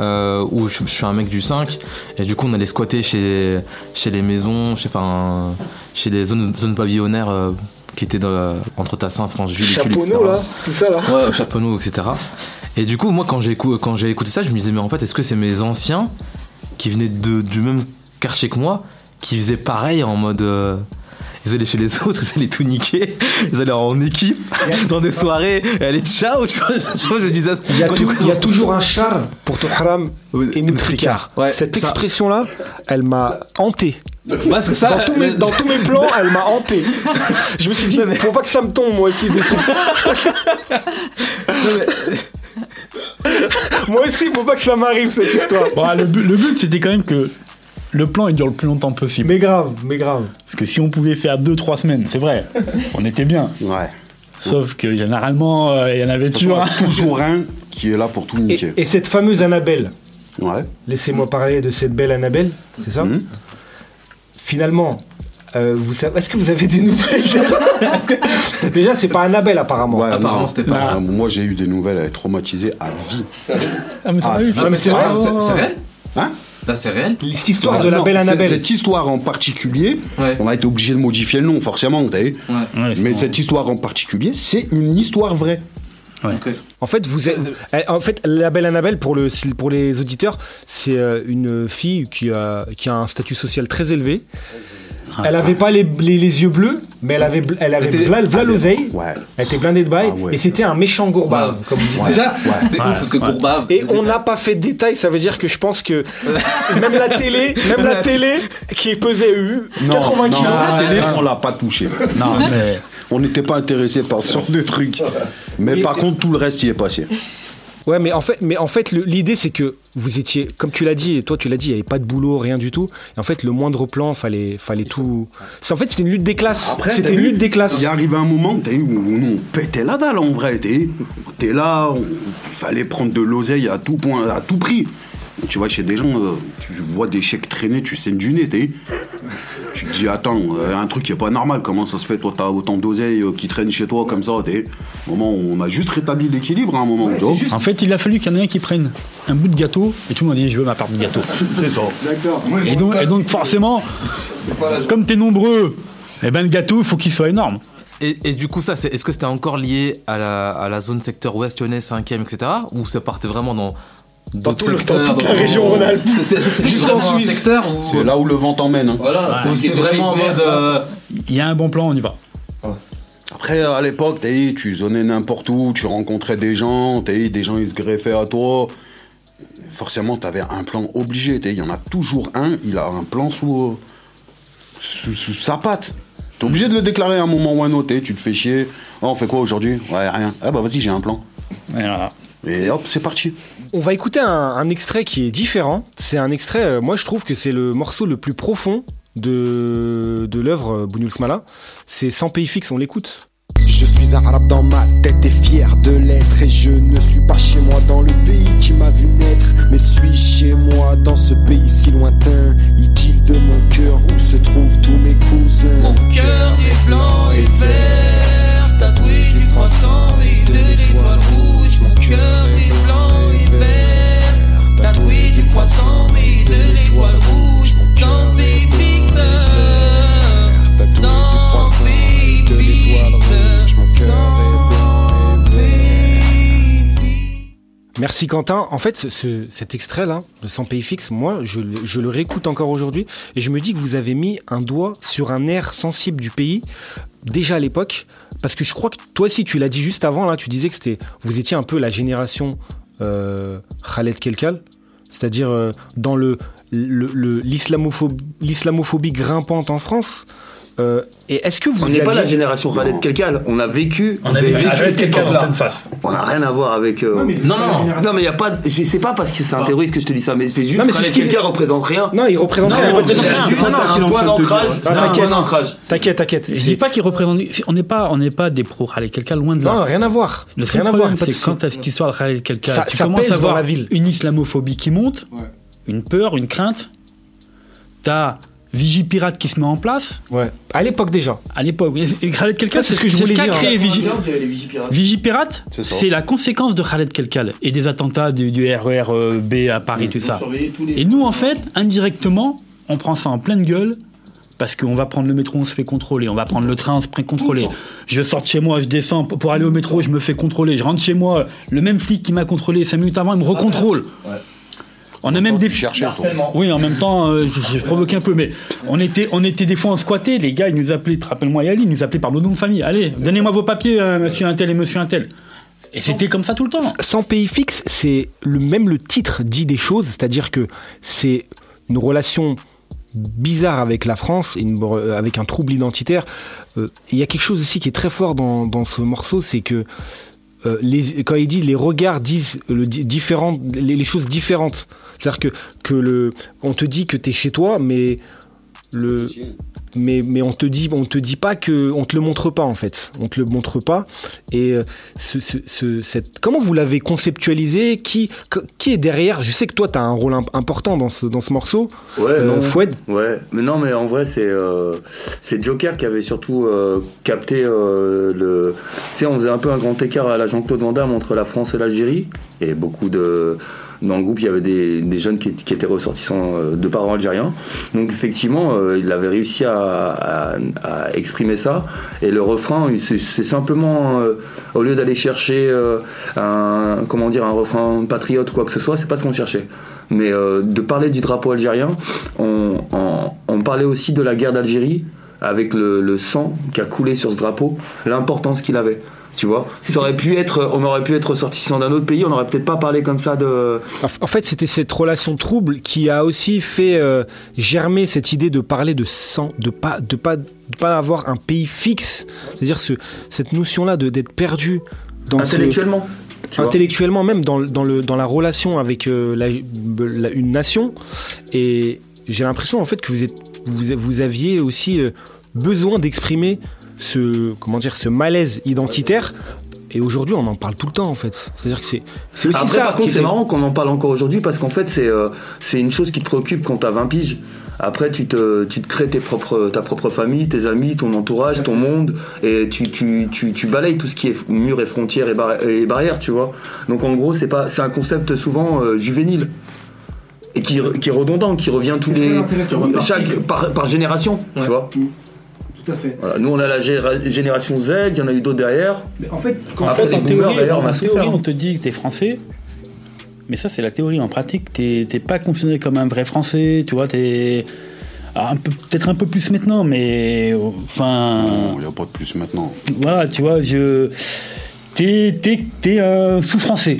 euh, où je, je suis un mec du 5 et du coup on allait squatter chez, chez les maisons chez, enfin, chez les zones, zones pavillonnaires euh, qui étaient dans- entre Tassin, Francheville. Chaponneau, là, tout ça, là. Ouais, au Chaponneau, etc. Et du coup, moi, quand j'ai, écou- quand j'ai écouté ça, je me disais, mais en fait, est-ce que c'est mes anciens qui venaient de, du même quartier que moi, qui faisaient pareil en mode. Ils allaient chez les autres, ils allaient tout niquer, ils allaient en équipe, dans des soirées, et allaient ciao, tu vois, tu vois, je disais. Il y, a il y toujours un char pour ton haram et Moutricard. Ouais, Cette expression-là, elle m'a hanté. C'est ça. Dans tous, mes, le- dans tous mes plans, elle m'a hanté. Je me suis dit, faut pas que ça me tombe moi aussi dessus. moi aussi, faut pas que ça m'arrive cette histoire. Bon, le, but, le but, c'était quand même que le plan il dure le plus longtemps possible. Mais grave, mais grave. Parce que si on pouvait faire 2-3 semaines, c'est vrai, on était bien. Ouais. Sauf que généralement, euh, il y en avait toujours il y un. a toujours un qui est là pour tout Et, niquer. et cette fameuse Annabelle, Ouais. laissez-moi parler de cette belle Annabelle, c'est ça Mhm. Finalement, euh, vous savez, est-ce que vous avez des nouvelles que- Déjà, c'est pas Annabelle apparemment. Ouais, Apparemment, non. c'était pas- Non, Moi, j'ai eu des nouvelles, elle est traumatisée à vie. Ah, mais ça Ah. Ah, c'est vrai, vrai, c'est c'est réel Hein? Là, c'est réel Cette histoire de la Non, belle c'est- Annabelle. Cette histoire en particulier, Ouais. on a été obligé de modifier le nom, forcément, vous savez. Ouais. Ouais, c'est Mais cette histoire en particulier, c'est une histoire vraie. En fait, vous êtes- euh, en fait, la belle Annabelle pour le pour les auditeurs, c'est euh, une fille qui a qui a un statut social très élevé. Elle avait pas les, les, les yeux bleus, mais elle avait elle avait était- v'là, v'là l'oseille. Ouais. Elle était blindée de bail Ah ouais. et c'était un méchant gourbave, Ouais. comme vous dites. Déjà, c'était ouf parce que Gourbave. Et on n'a pas fait de détails, ça veut dire que je pense que même la télé, même la télé qui pesait euh, 80 non, kilos. la télé, on l'a pas touché. Non, mais. On n'était pas intéressé par ce genre de truc. Mais Mais- par contre, tout le reste y est passé. Ouais, mais en fait, mais en fait, l'idée c'est que vous étiez, comme tu l'as dit, et toi tu l'as dit, il n'y avait pas de boulot, rien du tout. Et en fait, le moindre plan, fallait, fallait tout. C'est- En fait, c'était une lutte des classes. Après, C'était une lutte des classes. Il arrivé un moment où nous, on pétait la dalle en vrai. T'es là, on- il fallait prendre de l'oseille à tout point, à tout prix. Tu vois, chez des gens, euh, tu vois des chèques traîner, tu saignes du nez, t'es. Tu te dis, attends, euh, un truc qui est pas normal, comment ça se fait, toi, t'as autant d'oseille euh, qui traîne chez toi comme ça, t'es. Au moment où on a juste rétabli l'équilibre à un moment. tu vois. En fait, il a fallu qu'il y en ait un qui prenne un bout de gâteau et tout le monde a dit Je veux ma part de gâteau. C'est ça. Et donc, et donc forcément, comme t'es nombreux, Eh ben le gâteau, il faut qu'il soit énorme. Et, et du coup, ça, c'est- est-ce que c'était encore lié à la, à la zone secteur ouest lyonnais, 5e, etc. Ou ça partait vraiment dans. Dans tout le- dans toute la région Rhône-Alpes. Juste Juste en Suisse. secteur où. C'est là où le vent t'emmène. hein. Voilà, Ouais. c'était vraiment en mode. euh, Il y a un bon plan, on y va. Après, à l'époque, t'as tu zonais n'importe où, tu rencontrais des gens, t'as des gens ils se greffaient à toi. Forcément, t'avais un plan obligé. t'as Il y en a toujours un, il a un plan sous, sous, sous sa patte. T'es obligé de le déclarer à un moment ou à un autre. Tu te fais chier. Oh, on fait quoi aujourd'hui? Ouais, rien. Ah bah vas-y, j'ai un plan. Et hop, c'est parti. On va écouter un, un extrait qui est différent. C'est un extrait, euh, moi je trouve que c'est le morceau le plus profond de, de l'œuvre euh, Bounioul Smala. C'est Sans pays fixe, on l'écoute. Je suis arabe dans ma tête et fier de l'être Et je ne suis pas chez moi dans le pays qui m'a vu naître Mais suis chez moi dans ce pays si lointain Idylle de mon cœur où se trouvent tous mes cousins Mon cœur est blanc et vert, tatoué du croissant et de l'étoile rouge. Mon cœur est blanc et vert, tatoué du croissant et de l'étoile rouge. Sans pays fixe, sans pays Merci Quentin. En fait, ce- ce- cet extrait-là, de Sans pays fixe, moi, je, le- je le réécoute encore aujourd'hui et je me dis que vous avez mis un doigt sur un air sensible du pays, déjà à l'époque, parce que je crois que toi aussi, tu l'as dit juste avant, là, tu disais que vous étiez un peu la génération euh, Khaled Kelkal, c'est-à-dire euh, dans l'islamophobie grimpante en France. Euh, et est-ce que vous On n'est pas la génération Khaled Kelkal, on a vécu, On a vécu Khaled Kelkal en époque-là. pleine face. On n'a rien à voir avec. euh, mais non, la non, génération. non, mais il y a pas. je- C'est pas parce que c'est un terroriste que je te dis ça, mais c'est juste Non, mais c'est Khaled ce qu'il- Kelkal représente rien. Non, il représente rien, Non, il représente c'est Non, non, un point d'ancrage. dire. C'est un T'inquiète. point d'ancrage. T'inquiète, t'inquiète. Je dis pas qu'il représente. On n'est pas, on n'est pas des pro Khaled Kelkal, loin de là. Non, rien à voir. Le seul à problème, c'est quand t'as cette histoire de Khaled Kelkal, Ça- tu commences à voir la ville. une islamophobie qui monte, une peur, une crainte. T'as Vigipirate qui se met en place. Ouais. À l'époque déjà. À l'époque. Khaled Kelkal, C'est ce que je voulais dire. créé Vigipirate. Vigipirate, C'est ça. c'est la conséquence de Khaled Kelkal et des attentats du, du RER B à Paris, tout ça. Et nous, en fait, indirectement, on prend ça en pleine gueule. Parce qu'on va prendre le métro, on se fait contrôler. On va prendre le train, on se fait contrôler. Je sors de chez moi, je descends pour pour aller au métro, je me fais contrôler. Je rentre chez moi, le même flic qui m'a contrôlé cinq minutes avant, il me recontrôle. On a même des Oui, en même temps, euh, j'ai provoqué un peu, mais on était, on était des fois en squatté. Les gars, ils nous appelaient, rappelle-moi Yali, ils nous appelaient par nos noms de famille. Allez, donnez-moi vos papiers, euh, monsieur un tel et monsieur un tel. Et c'était comme ça tout le temps. Sans pays fixe, c'est le même le titre dit des choses, c'est-à-dire que c'est une relation bizarre avec la France, une- avec un trouble identitaire. Euh, Il y a quelque chose aussi qui est très fort dans, dans ce morceau, c'est que euh, les, quand il dit les regards disent le di- différent, les, les choses différentes. C'est-à-dire que, que le, on te dit que tu es chez toi, mais le, mais, mais on te dit on te dit pas que on te le montre pas en fait on te le montre pas et euh, ce, ce- ce- cette comment vous l'avez conceptualisé? Qui qui est derrière? Je sais que toi tu as un rôle imp- important dans ce dans ce morceau Ouais, Euh, non. Foued Ouais, mais non, mais en vrai, c'est euh, c'est Joker qui avait surtout euh, capté le. Tu sais, on faisait un peu un grand écart à la Jean-Claude Van Damme entre la France et l'Algérie. Et beaucoup de. Dans le groupe, il y avait des, jeunes qui, étaient ressortissants euh, de parents algériens. Donc, effectivement, euh, il avait réussi à, exprimer ça. Et le refrain, c'est simplement, euh, au lieu d'aller chercher un, comment dire, un refrain patriote ou quoi que ce soit, c'est pas ce qu'on cherchait. Mais de parler du drapeau algérien, on parlait aussi de la guerre d'Algérie avec le, le sang qui a coulé sur ce drapeau, l'importance qu'il avait. Tu vois, ça aurait pu être, on aurait pu être ressortissant d'un autre pays, on n'aurait peut-être pas parlé comme ça de. En fait, c'était cette relation trouble qui a aussi fait euh, germer cette idée de parler de sang, de pas, de pas, de pas avoir un pays fixe. C'est-à-dire ce, cette notion-là de d'être perdu dans Intellectuellement, intellectuellement même dans, dans le dans la relation avec euh, la- la- une nation. Et j'ai l'impression en fait que vous êtes, vous, vous aviez aussi euh, besoin d'exprimer ce comment dire ce malaise identitaire. Et aujourd'hui, on en parle tout le temps en fait. C'est-à-dire que c'est c'est aussi Après, ça. par contre, c'est marrant qu'on en parle encore aujourd'hui parce qu'en fait, c'est euh, c'est une chose qui te préoccupe quand t'as 20 piges. Après, tu te, tu te crées tes propres, ta propre famille, tes amis, ton entourage, ton monde, et tu, tu, tu, tu balayes tout ce qui est murs et frontières et, barri- et barrières, tu vois. Donc en gros, c'est pas, c'est un concept souvent euh, juvénile et qui, qui est redondant, qui revient tous les chaque par, par génération, tu vois. Tout à fait. Voilà, Nous, on a la génération Z, il y en a eu d'autres derrière. En fait, en, Après, fait, les en boomers, théorie, d'ailleurs, on a en théorie, on te dit que t'es français, mais ça c'est la théorie. En pratique, t'es pas considéré comme un vrai français, tu vois. T'es un peu- peut-être un peu plus maintenant, mais enfin. Il n'y a pas de plus maintenant. Voilà, tu vois, je. T'es t'es- t'es un sous-français.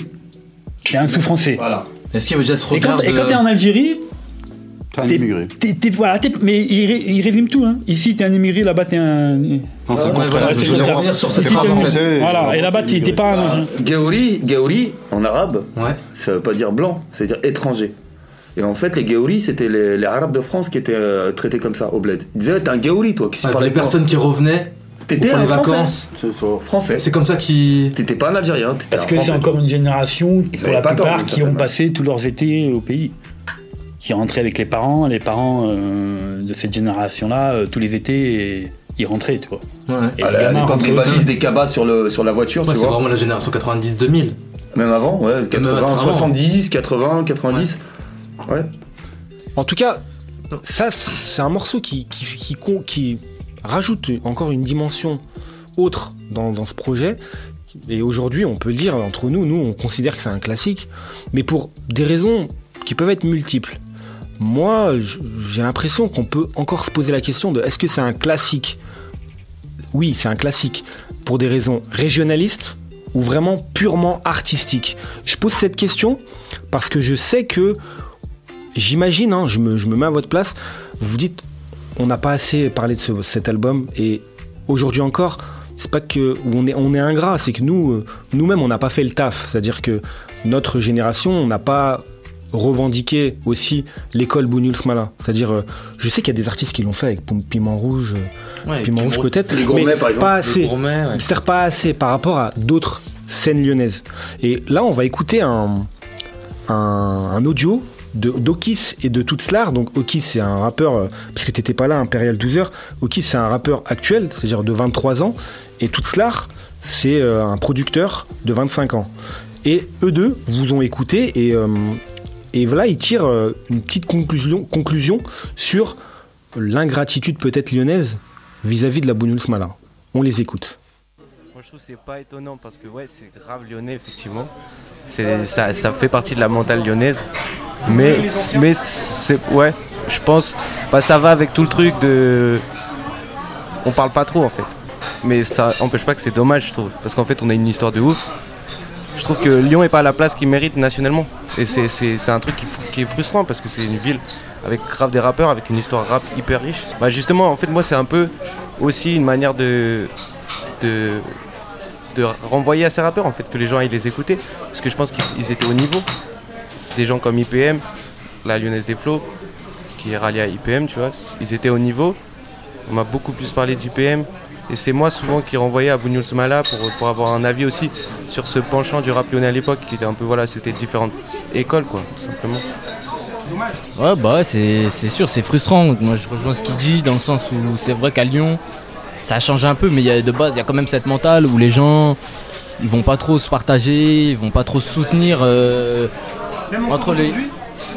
T'es un sous-français. Voilà. Est-ce qu'il y avait déjà ce quand, regard et quand de- t'es en Algérie. T'es un immigré. voilà, mais il, ré- il résume tout. Hein. Ici, t'es un immigré, là-bas, t'es un. Non, c'est Ouais, le contraire. voilà, Je voulais revenir sur cette phrase, en fait. Voilà, et là-bas, t'es pas un. Géouli, Géouli, en arabe, ça veut pas dire blanc, c'est-à-dire étranger. Et en fait, les Géoulis, c'était les, les Arabes de France qui étaient euh, traités comme ça au bled. Ils disaient, t'es un Géouli, toi, qui Ouais, les personnes qui revenaient T'étais un vacances. C'est ça. Français. C'est comme ça qu'ils. T'étais pas un Algérien, Parce un que c'est encore une génération, pour la plupart, qui ont passé tous leurs étés au pays. Qui rentraient avec les parents. Les parents euh, de cette génération-là, euh, tous les étés, et- ils rentraient, tu vois. Et À les à gamins l'époque des cabas sur, le, sur la voiture, Ouais, tu c'est vois. vraiment la génération 90-2000. Même avant, ouais, 80, avant. 70, 80, 90. Ouais. En tout cas, ça, c'est un morceau qui, qui, qui, con- qui rajoute encore une dimension autre dans, dans ce projet. Et aujourd'hui, on peut le dire entre nous, nous, on considère que c'est un classique, mais pour des raisons qui peuvent être multiples. Moi, j'ai l'impression qu'on peut encore se poser la question de est-ce que c'est un classique? Oui, c'est un classique pour des raisons régionalistes ou vraiment purement artistiques. Je pose cette question parce que je sais que j'imagine, hein, je, me, mets à votre place, vous dites, on n'a pas assez parlé de ce- cet album, et aujourd'hui encore, c'est pas que on est, on est ingrat, c'est que nous, euh, nous-mêmes, on n'a pas fait le taf. C'est-à-dire que notre génération, on n'a pas revendiqué aussi l'école Bounioul Smala. C'est-à-dire, euh, je sais qu'il y a des artistes qui l'ont fait avec Pim- Piment Rouge, euh, Ouais, Piment Rouge peut-être, Gourmets, mais par exemple. pas assez. Gourmets, ouais. C'est-à-dire pas assez par rapport à d'autres scènes lyonnaises. Et là, on va écouter un, un, un audio de d'Okis et de Toutslar. Donc Okis c'est un rappeur, euh, parce que t'étais pas là, Imperial 12 heures. Okis c'est un rappeur actuel, c'est-à-dire de 23 ans. Et Toutslar c'est un producteur de 25 ans. Et eux deux vous ont écouté et, et voilà, ils tirent euh, une petite conclusion, sur l'ingratitude peut-être lyonnaise vis-à-vis de la Bounioul Smala. On les écoute. Moi je trouve que c'est pas étonnant parce que ouais c'est grave lyonnais effectivement. Ça, ça fait partie de la mentale lyonnaise. Mais mais c'est ouais, je pense bah ça va avec tout le truc de on parle pas trop en fait. Mais ça empêche pas que c'est dommage je trouve parce qu'en fait on a une histoire de ouf. Je trouve que Lyon est pas à la place qu'il mérite nationalement. Et c'est un truc qui, est frustrant parce que c'est une ville avec grave des rappeurs avec une histoire rap hyper riche. Bah justement en fait moi c'est un peu aussi une manière de de de renvoyer à ces rappeurs en fait que les gens aillent les écouter. Parce que je pense qu'ils ils étaient au niveau des gens comme IPM la Lyonnaise des Flots qui est ralliée à IPM tu vois. Ils étaient au niveau. On m'a beaucoup plus parlé d'IPM et c'est moi souvent qui renvoyais à Bougnoul Smala pour, pour avoir un avis aussi sur ce penchant du rap lyonnais à l'époque qui était un peu voilà c'était différentes écoles quoi tout simplement Ouais, bah ouais, c'est sûr, c'est frustrant. Moi, je rejoins ce qu'il dit dans le sens où c'est vrai qu'à Lyon, ça a changé un peu, mais y a de base, il y a quand même cette mentale où les gens, ils vont pas trop se partager, ils vont pas trop se soutenir euh, entre les.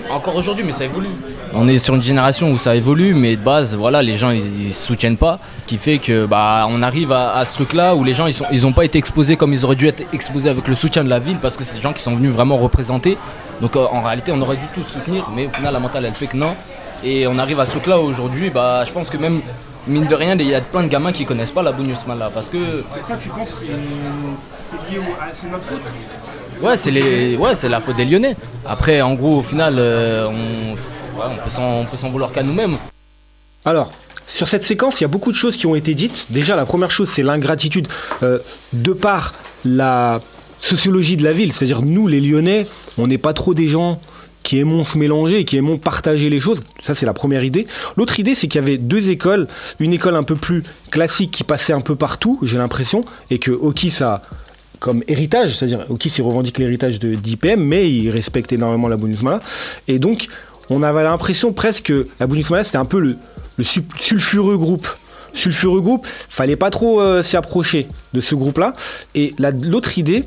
Encore aujourd'hui, mais ça évolue. On est sur une génération où ça évolue, mais de base, voilà, les gens ils, ils se soutiennent pas, qui fait que bah on arrive à, à ce truc-là où les gens ils sont ils ont pas été exposés comme ils auraient dû être exposés avec le soutien de la ville parce que c'est des gens qui sont venus vraiment représenter. Donc euh, en réalité, on aurait dû tous soutenir, mais au final la mentale elle fait que non. Et on arrive à ce truc-là aujourd'hui, bah je pense que même mine de rien, il y a plein de gamins qui connaissent pas la Bougnousman là parce que Ça, tu penses que c'est lié au- à c'est notre faute? Ouais, c'est les, ouais, la faute des Lyonnais. Après, en gros, au final, euh, on, peut s'en, vouloir qu'à nous-mêmes. Alors, sur cette séquence, il y a beaucoup de choses qui ont été dites. Déjà, la première chose, c'est l'ingratitude euh, de par la sociologie de la ville. C'est-à-dire, nous, les Lyonnais, on n'est pas trop des gens qui aimons se mélanger qui aimons partager les choses. Ça, c'est la première idée. L'autre idée, c'est qu'il y avait deux écoles. Une école un peu plus classique qui passait un peu partout, j'ai l'impression, et que Okis a comme héritage, c'est-à-dire Okis, il revendique l'héritage de d'IPM, mais il respecte énormément la Bouniousmala. Et donc, on avait l'impression presque que la Bouniousmala, c'était un peu le, le sul- sulfureux groupe. Sulfureux groupe, fallait pas trop euh, s'y approcher de ce groupe-là. Et la- l'autre idée,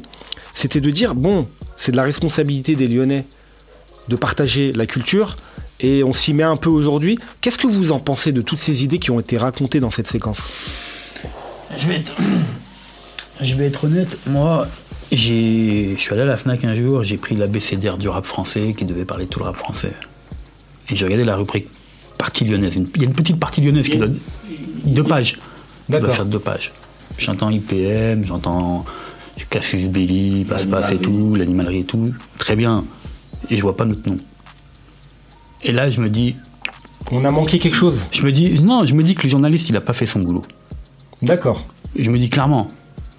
c'était de dire, bon, c'est de la responsabilité des Lyonnais de partager la culture, et on s'y met un peu aujourd'hui. Qu'est-ce que vous en pensez de toutes ces idées qui ont été racontées dans cette séquence? Je vais être, je vais être honnête, moi, j'ai, je suis allé à la FNAC un jour, j'ai pris l'ABCDR du rap français qui devait parler tout le rap français. Et j'ai regardé la rubrique partie lyonnaise. Une- Il y a une petite partie lyonnaise qui doit. deux pages. Il doit faire deux pages. J'entends IPM, j'entends Cassius Belli, Passe Passe et tout, l'animalerie et tout. Très bien. Et je vois pas notre nom. Et là, je me dis. On a manqué quelque chose Je me dis. Non, je me dis que le journaliste, il a pas fait son boulot. D'accord. Je me dis clairement.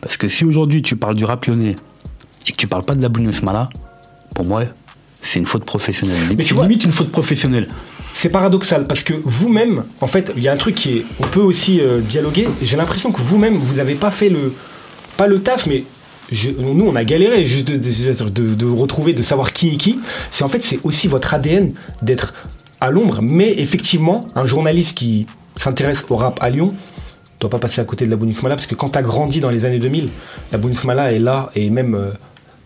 Parce que si aujourd'hui tu parles du rap lyonnais et que tu parles pas de la Mala, pour moi, c'est une faute professionnelle. Mais c'est limite une faute professionnelle. C'est paradoxal parce que vous-même, en fait, il y a un truc qui est. On peut aussi euh, dialoguer. J'ai l'impression que vous-même, vous n'avez pas fait le. Pas le taf, mais. je- nous, on a galéré juste de, de- de- de retrouver, de savoir qui est qui. C'est en fait, c'est aussi votre ADN d'être à l'ombre. Mais effectivement, un journaliste qui s'intéresse au rap à Lyon doit pas passer à côté de la Bonus Mala parce que quand tu as grandi dans les années 2000, la Bonus Mala est là et même euh,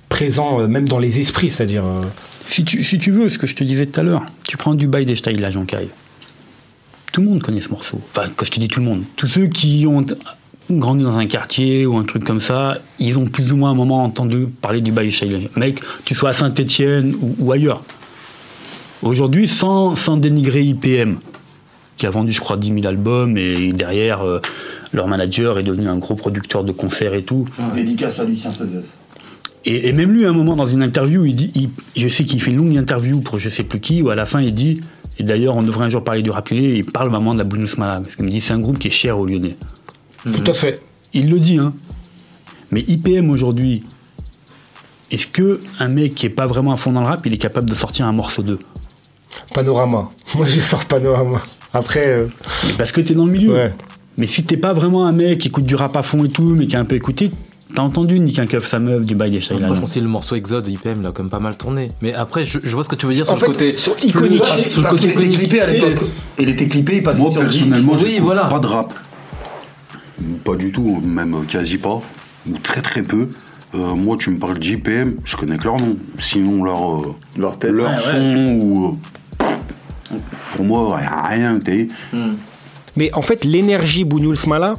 présent, euh, même dans les esprits, c'est-à-dire. euh, Si tu, si tu veux, ce que je te disais tout à l'heure, tu prends Dubaï des Style, la Jonkai. Tout le monde connaît ce morceau. Enfin, quand je te dis tout le monde, tous ceux qui ont grandi dans un quartier ou un truc comme ça, ils ont plus ou moins un moment entendu parler du Baye Style. Mec, tu sois à Saint-Etienne ou, ou ailleurs. Aujourd'hui, sans, sans dénigrer IPM, qui a vendu, je crois, 10 000 albums, et derrière, euh, leur manager est devenu un gros producteur de concerts et tout. Dédicace à Lucien Cézès. Et, et même lui, à un moment, dans une interview, il dit, il- je sais qu'il fait une longue interview pour je sais plus qui, où à la fin, il dit, et d'ailleurs, on devrait un jour parler du rap lyonnais, il parle vraiment de la Blues Mala, parce qu'il me dit, c'est un groupe qui est cher aux Lyonnais. Tout à fait. Il le dit, hein. Mais IPM aujourd'hui, est-ce que un mec qui est pas vraiment à fond dans le rap, il est capable de sortir un morceau d'eux? Panorama. Moi, je sors Panorama. Après. euh, Mais Parce que t'es dans le milieu. Mais si t'es pas vraiment un mec qui écoute du rap à fond et tout, mais qui a un peu écouté, t'as entendu Nick un keuf sa meuf du bail des que le morceau Exode IPM l'a quand même pas mal tourné. Mais après, je, je vois ce que tu veux dire En sur fait, le côté sur iconique. Sur le côté qu'il était clippé à l'époque. Il était clippé, il passait Moi, sur personnellement, Oui, voilà. pas de rap. Pas du tout, même quasi pas. Ou très très peu. Euh, moi, tu me parles d'IPM, je connais que leur nom. Sinon, leur, euh, leur, tête. Ouais. son ou. euh, pour moi, y a rien, t'es. Mais en fait, l'énergie Bougnoul Smala,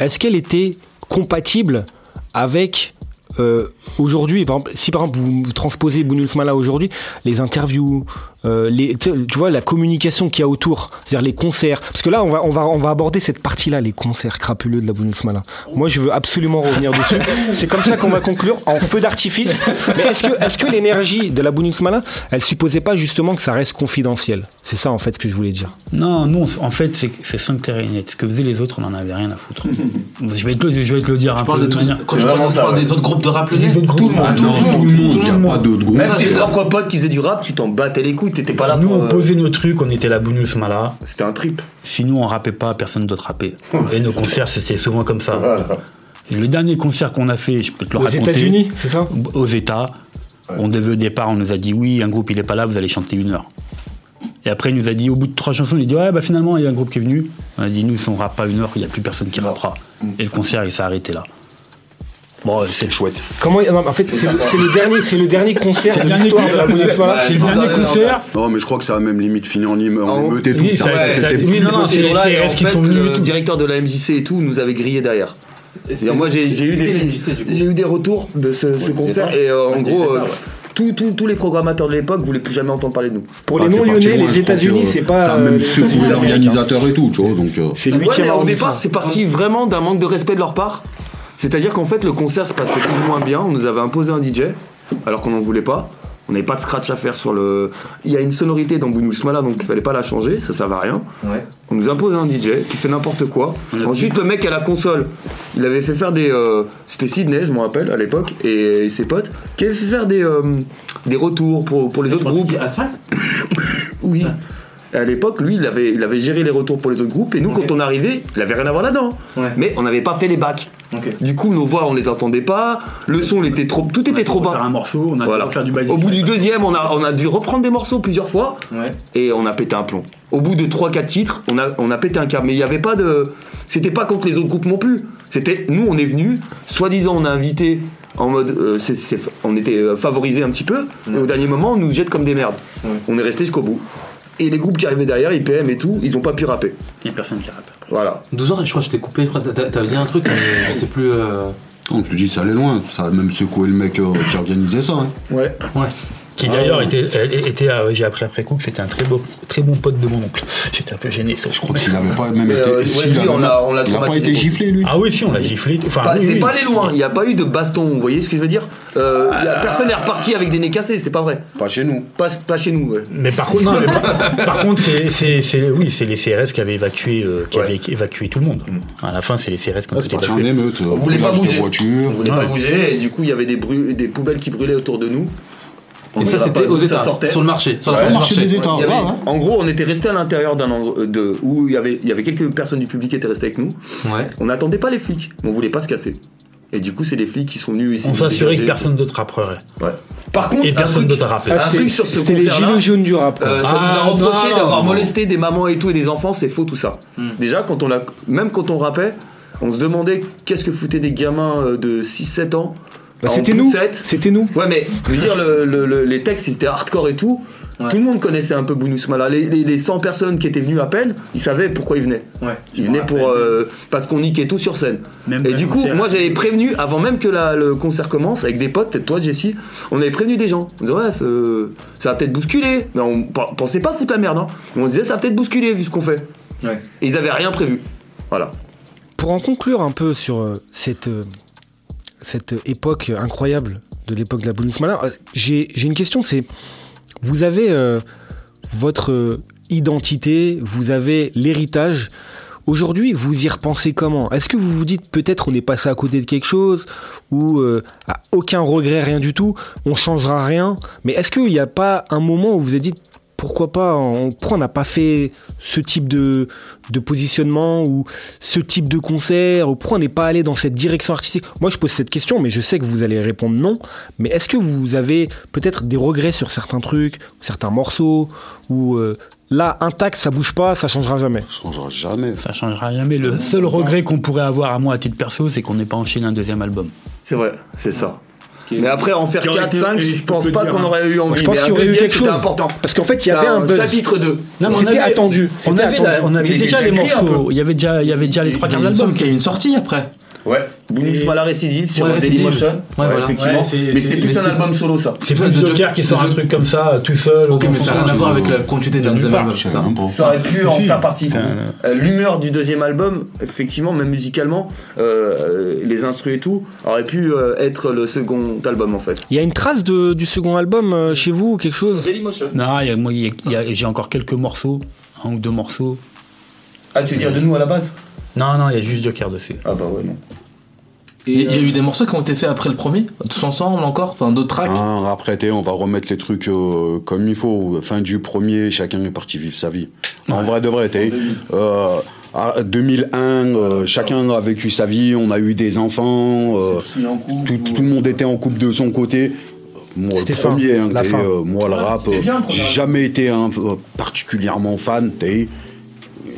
est-ce qu'elle était compatible avec euh, aujourd'hui par exemple, Si par exemple vous, vous transposez Bougnoul Smala aujourd'hui, les interviews, euh, les, tu vois la communication qu'il y a autour, c'est-à-dire les concerts. Parce que là, on va, on va, on va aborder cette partie-là, les concerts crapuleux de la Bougnoul Smala. Moi, je veux absolument revenir dessus. C'est comme ça qu'on va conclure en feu d'artifice. Mais est-ce que, est-ce que l'énergie de la Bougnoul Smala, elle supposait pas justement que ça reste confidentiel? C'est ça en fait ce que je voulais dire. Non, non, en fait, c'est c'est simple, et net. Ce que faisaient les autres, on en avait rien à foutre. je, vais te, le- je vais te le dire Tu un parles peu de tous- manière- quand tu parles, parles des autres groupes de rap Les autres groupes, Tout le monde, ah tout non, le monde, tout le monde, tout le monde. pas d'autres groupes. Même tes propres potes qui faisaient du rap, tu t'en battais les couilles, t'étais pas là Nous, pour. on euh, posait nos trucs, on était la Bounous Mala. C'était un trip. Si nous, on rappait pas, personne d'autre rappait. Et nos concerts, c'était souvent comme ça. Le dernier concert qu'on a fait, je peux te le Aux raconter. États-Unis, c'est ça? Aux États. On devait au départ, on nous a dit oui, un groupe il est pas là, vous allez chanter une heure. Et après, il nous a dit, au bout de trois chansons, il a dit ouais, bah finalement, il y a un groupe qui est venu. On a dit nous, si on rappe pas une heure, il y a plus personne qui rappera. Et le concert, il s'est arrêté là. Bon, c'est chouette. Comment non, En fait, c'est le, le dernier, c'est le dernier concert C'est de le dernier l'histoire de la c'est le dernier concert. Non, mais je crois que ça a même limite fini en, en émeute et tout. oui, ça- non, non, Ces c'est qu'ils fait, sont venus le tout. directeur de la MJC et tout nous avait grillé derrière. C'est-à-dire, moi j'ai eu des j'ai eu retours de ce, ce concert et euh, en gros euh, tous- les programmateurs de l'époque voulaient plus jamais entendre parler de nous. Pour Ah, les non-lyonnais, les États-Unis, c'est pas. Ça a euh, même les secoué l'organisateur et tout, tu vois. Donc, euh, C'est mais au départ, c'est parti vraiment d'un manque de respect de leur part. C'est-à-dire qu'en fait, le concert se passait plus ou moins bien. On nous avait imposé un DJ, alors qu'on n'en voulait pas. On n'avait pas de scratch à faire sur le. Il y a une sonorité dans Bounous Mala, donc il fallait pas la changer, ça servait à rien. On nous impose un DJ qui fait n'importe quoi. Ensuite, le mec à la console, il avait fait faire des. euh, C'était Sydney, je me rappelle, à l'époque, et ses potes, qui avaient fait faire des, euh, des retours pour, pour les autres groupes. Oui. Et à l'époque, lui, il avait, il avait géré les retours pour les autres groupes, et nous, quand on arrivait, il avait rien à voir là-dedans. Mais on n'avait pas fait les bacs. Du coup, nos voix, on les entendait pas. Le son, il était trop, tout était trop bas. faire un morceau, on a Voilà. dû faire du. Au bout du deuxième, on a, on a dû reprendre des morceaux plusieurs fois et on a pété un plomb. Au bout de 3-4 titres, on a, on a pété un câble. Mais il n'y avait pas de. C'était pas contre les autres groupes non plus. C'était. Nous, on est venus, soi-disant, on a invité en mode. euh, on était euh, favorisé un petit peu, et au dernier moment, on nous jette comme des merdes. On est resté jusqu'au bout. Et les groupes qui arrivaient derrière, IPM et tout, ils ont pas pu rapper. Il n'y a personne qui rappe. Voilà. 12 heures, je crois que je t'ai coupé. T'avais dit un truc, mais je sais plus. euh, On te dit, ça allait loin. Ça a même secoué le mec euh, qui organisait ça. hein. Ouais. Ouais. Qui d'ailleurs était, était euh, j'ai appris après coup que c'était un très, beau, très bon pote de mon oncle. J'étais un peu gêné, ça je crois. S'il avait pas même été. euh, ouais, lui, on on il a pas traumatisé été giflé, lui. Ah oui, si, on l'a giflé. Enfin, oui, c'est oui. pas allé loin, il n'y a pas eu de baston, vous voyez ce que je veux dire? Euh, y a- Personne n'est reparti avec des nez cassés, c'est pas vrai. Pas chez nous. Pas, pas chez nous, ouais. Mais par contre, non, mais par, par contre, c'est, c'est, c'est- oui, c'est les CRS qui avaient évacué, euh, qui avaient évacué tout le monde. À la fin, c'est les CRS qui ont Ah, été évacués. On voulait pas bouger. On voulait pas bouger, et du coup, il y avait des poubelles qui brûlaient autour de nous. On Et ça, c'était aux États, sortait. sur le marché. Sur Ouais. du marché des États, Il y avait- ouais, ouais. En gros, on était resté à l'intérieur d'un endroit de, où il y, avait, il y avait quelques personnes du public qui étaient restées avec nous. Ouais. On n'attendait pas les flics, mais on voulait pas se casser. Et du coup, c'est les flics qui sont venus ici. On s'assurait que personne d'autre rapperait. Ouais. Par contre, Et personne d'autre un Ah, c'était- truc sur ce C'était les gilets jaunes du rap. Euh, ça nous a Ah, reproché d'avoir molesté des mamans et tout et des enfants, c'est faux tout ça. Déjà, quand on a, même quand on rappait, on se demandait qu'est-ce que foutaient des gamins euh, de 6-7 ans. Bah, c'était nous. C'était nous. Ouais, mais je veux dire, le- le- le- les textes étaient hardcore et tout. Tout le monde connaissait un peu Bounous Mala. Les, les- les 100 personnes qui étaient venues à peine, ils savaient pourquoi ils venaient. Ouais. Ils venaient pour euh, parce qu'on niquait tout sur scène. Même et du coup, moi j'avais prévenu avant même que la- le concert commence avec des potes, peut-être toi Jessie, on avait prévenu des gens. On disait ouais, euh, ça va peut-être bousculer, mais on pe- pensait pas foutre la merde. Hein. On se disait ça va peut-être bousculer vu ce qu'on fait. Ouais. Et ils avaient rien prévu. Voilà. Pour en conclure un peu sur euh, cette, euh, cette époque incroyable de l'époque de la Malin, euh, j'ai une question, c'est vous avez euh, votre identité, vous avez l'héritage. Aujourd'hui, vous y repensez comment? Est-ce que vous vous dites peut-être on est passé à côté de quelque chose ou euh, à aucun regret, rien du tout, on changera rien? Mais est-ce qu'il n'y a pas un moment où vous vous êtes dit pourquoi pas, on, pourquoi on n'a pas fait ce type de, de positionnement ou ce type de concert ou pourquoi on n'est pas allé dans cette direction artistique? Moi, je pose cette question, mais je sais que vous allez répondre non. Mais est-ce que vous avez peut-être des regrets sur certains trucs, certains morceaux ou euh, là intact, ça bouge pas, ça changera jamais? Ça changera jamais. Ça changera jamais. Le seul regret qu'on pourrait avoir à moi à titre perso, c'est qu'on n'ait pas enchaîné un deuxième album. C'est vrai, c'est ça. Mais après, en faire Qui aurait 4, été- 5, et je pense pas qu'on hein. aurait eu envie. je pense qu'il y aurait eu quelque chose. important. Parce qu'en fait, il y avait un buzz. Chapitre 2. Non, mais on C'était attendu. On avait, déjà les morceaux. Il y avait déjà, il y avait déjà les trois quarts Il de l'album. qu'il y a eu une sortie après. Ouais, Bonus Mala Récidive sur Ouais, Dailymotion. Récidive. Ouais, Ouais, voilà. effectivement. Ouais, c'est- mais c'est- plus un album solo, ça. C'est plus de Joker Jo- qui sort un truc comme ça, tout seul. Ok, mais ça n'a rien à voir avec la euh, continuité de la Nulle deuxième part. album. Je c'est sais ça aurait pu en faire partie. Enfin, Euh, L'humeur du deuxième album, effectivement, même musicalement, euh, euh, les instrus et tout, aurait pu euh, être le second album en fait. Il y a une trace de- du second album euh, chez vous ou quelque chose? Dailymotion. Non, moi, j'ai encore quelques morceaux, un ou deux morceaux. Ah, tu veux dire de nous à la base? Non, non, il y a juste Joker dessus. Ah bah ouais, non. Il y a- il y a eu des morceaux qui ont été faits après le premier, tous ensemble encore, enfin d'autres tracks? Hein, après, t'es, on va remettre les trucs euh, comme il faut. Fin du premier, chacun est parti vivre sa vie. En vrai de vrai, t'es. Euh, à 2001, euh, chacun a vécu sa vie, on a eu des enfants, euh, tout, tout le monde était en couple de son côté. Moi, le premier, hein, la fin. euh, moi, le rap, euh, j'ai jamais été un- euh, particulièrement fan, t'es.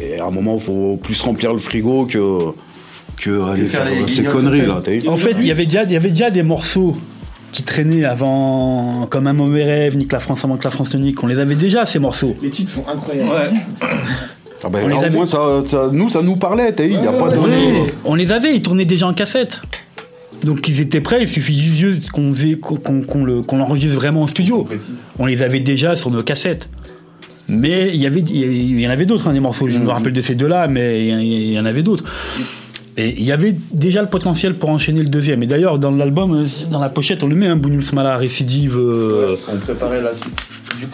Et à un moment, il faut plus remplir le frigo que, que aller faire ces conneries là. En fait, il y avait déjà, il y avait déjà des morceaux qui traînaient avant, comme Un mauvais rêve, Nique la France avant que la France ne nique. On les avait déjà, ces morceaux. Les titres sont incroyables. Ah ben, au avait- moins, ça, ça- nous, ça nous parlait. Il n'y a pas de. On les avait, ils tournaient déjà en cassette. Donc ils étaient prêts, il suffit juste qu'on le- qu'on l'enregistre vraiment en studio. On les avait déjà sur nos cassettes. Mais il y avait, il y en avait d'autres, hein, des morceaux. Je me rappelle de ces deux-là, mais il y- en avait d'autres. Et il y avait déjà le potentiel pour enchaîner le deuxième. Et d'ailleurs, dans l'album, euh, dans la pochette, on le met, un Bounous Mala récidive. euh, On préparait la suite.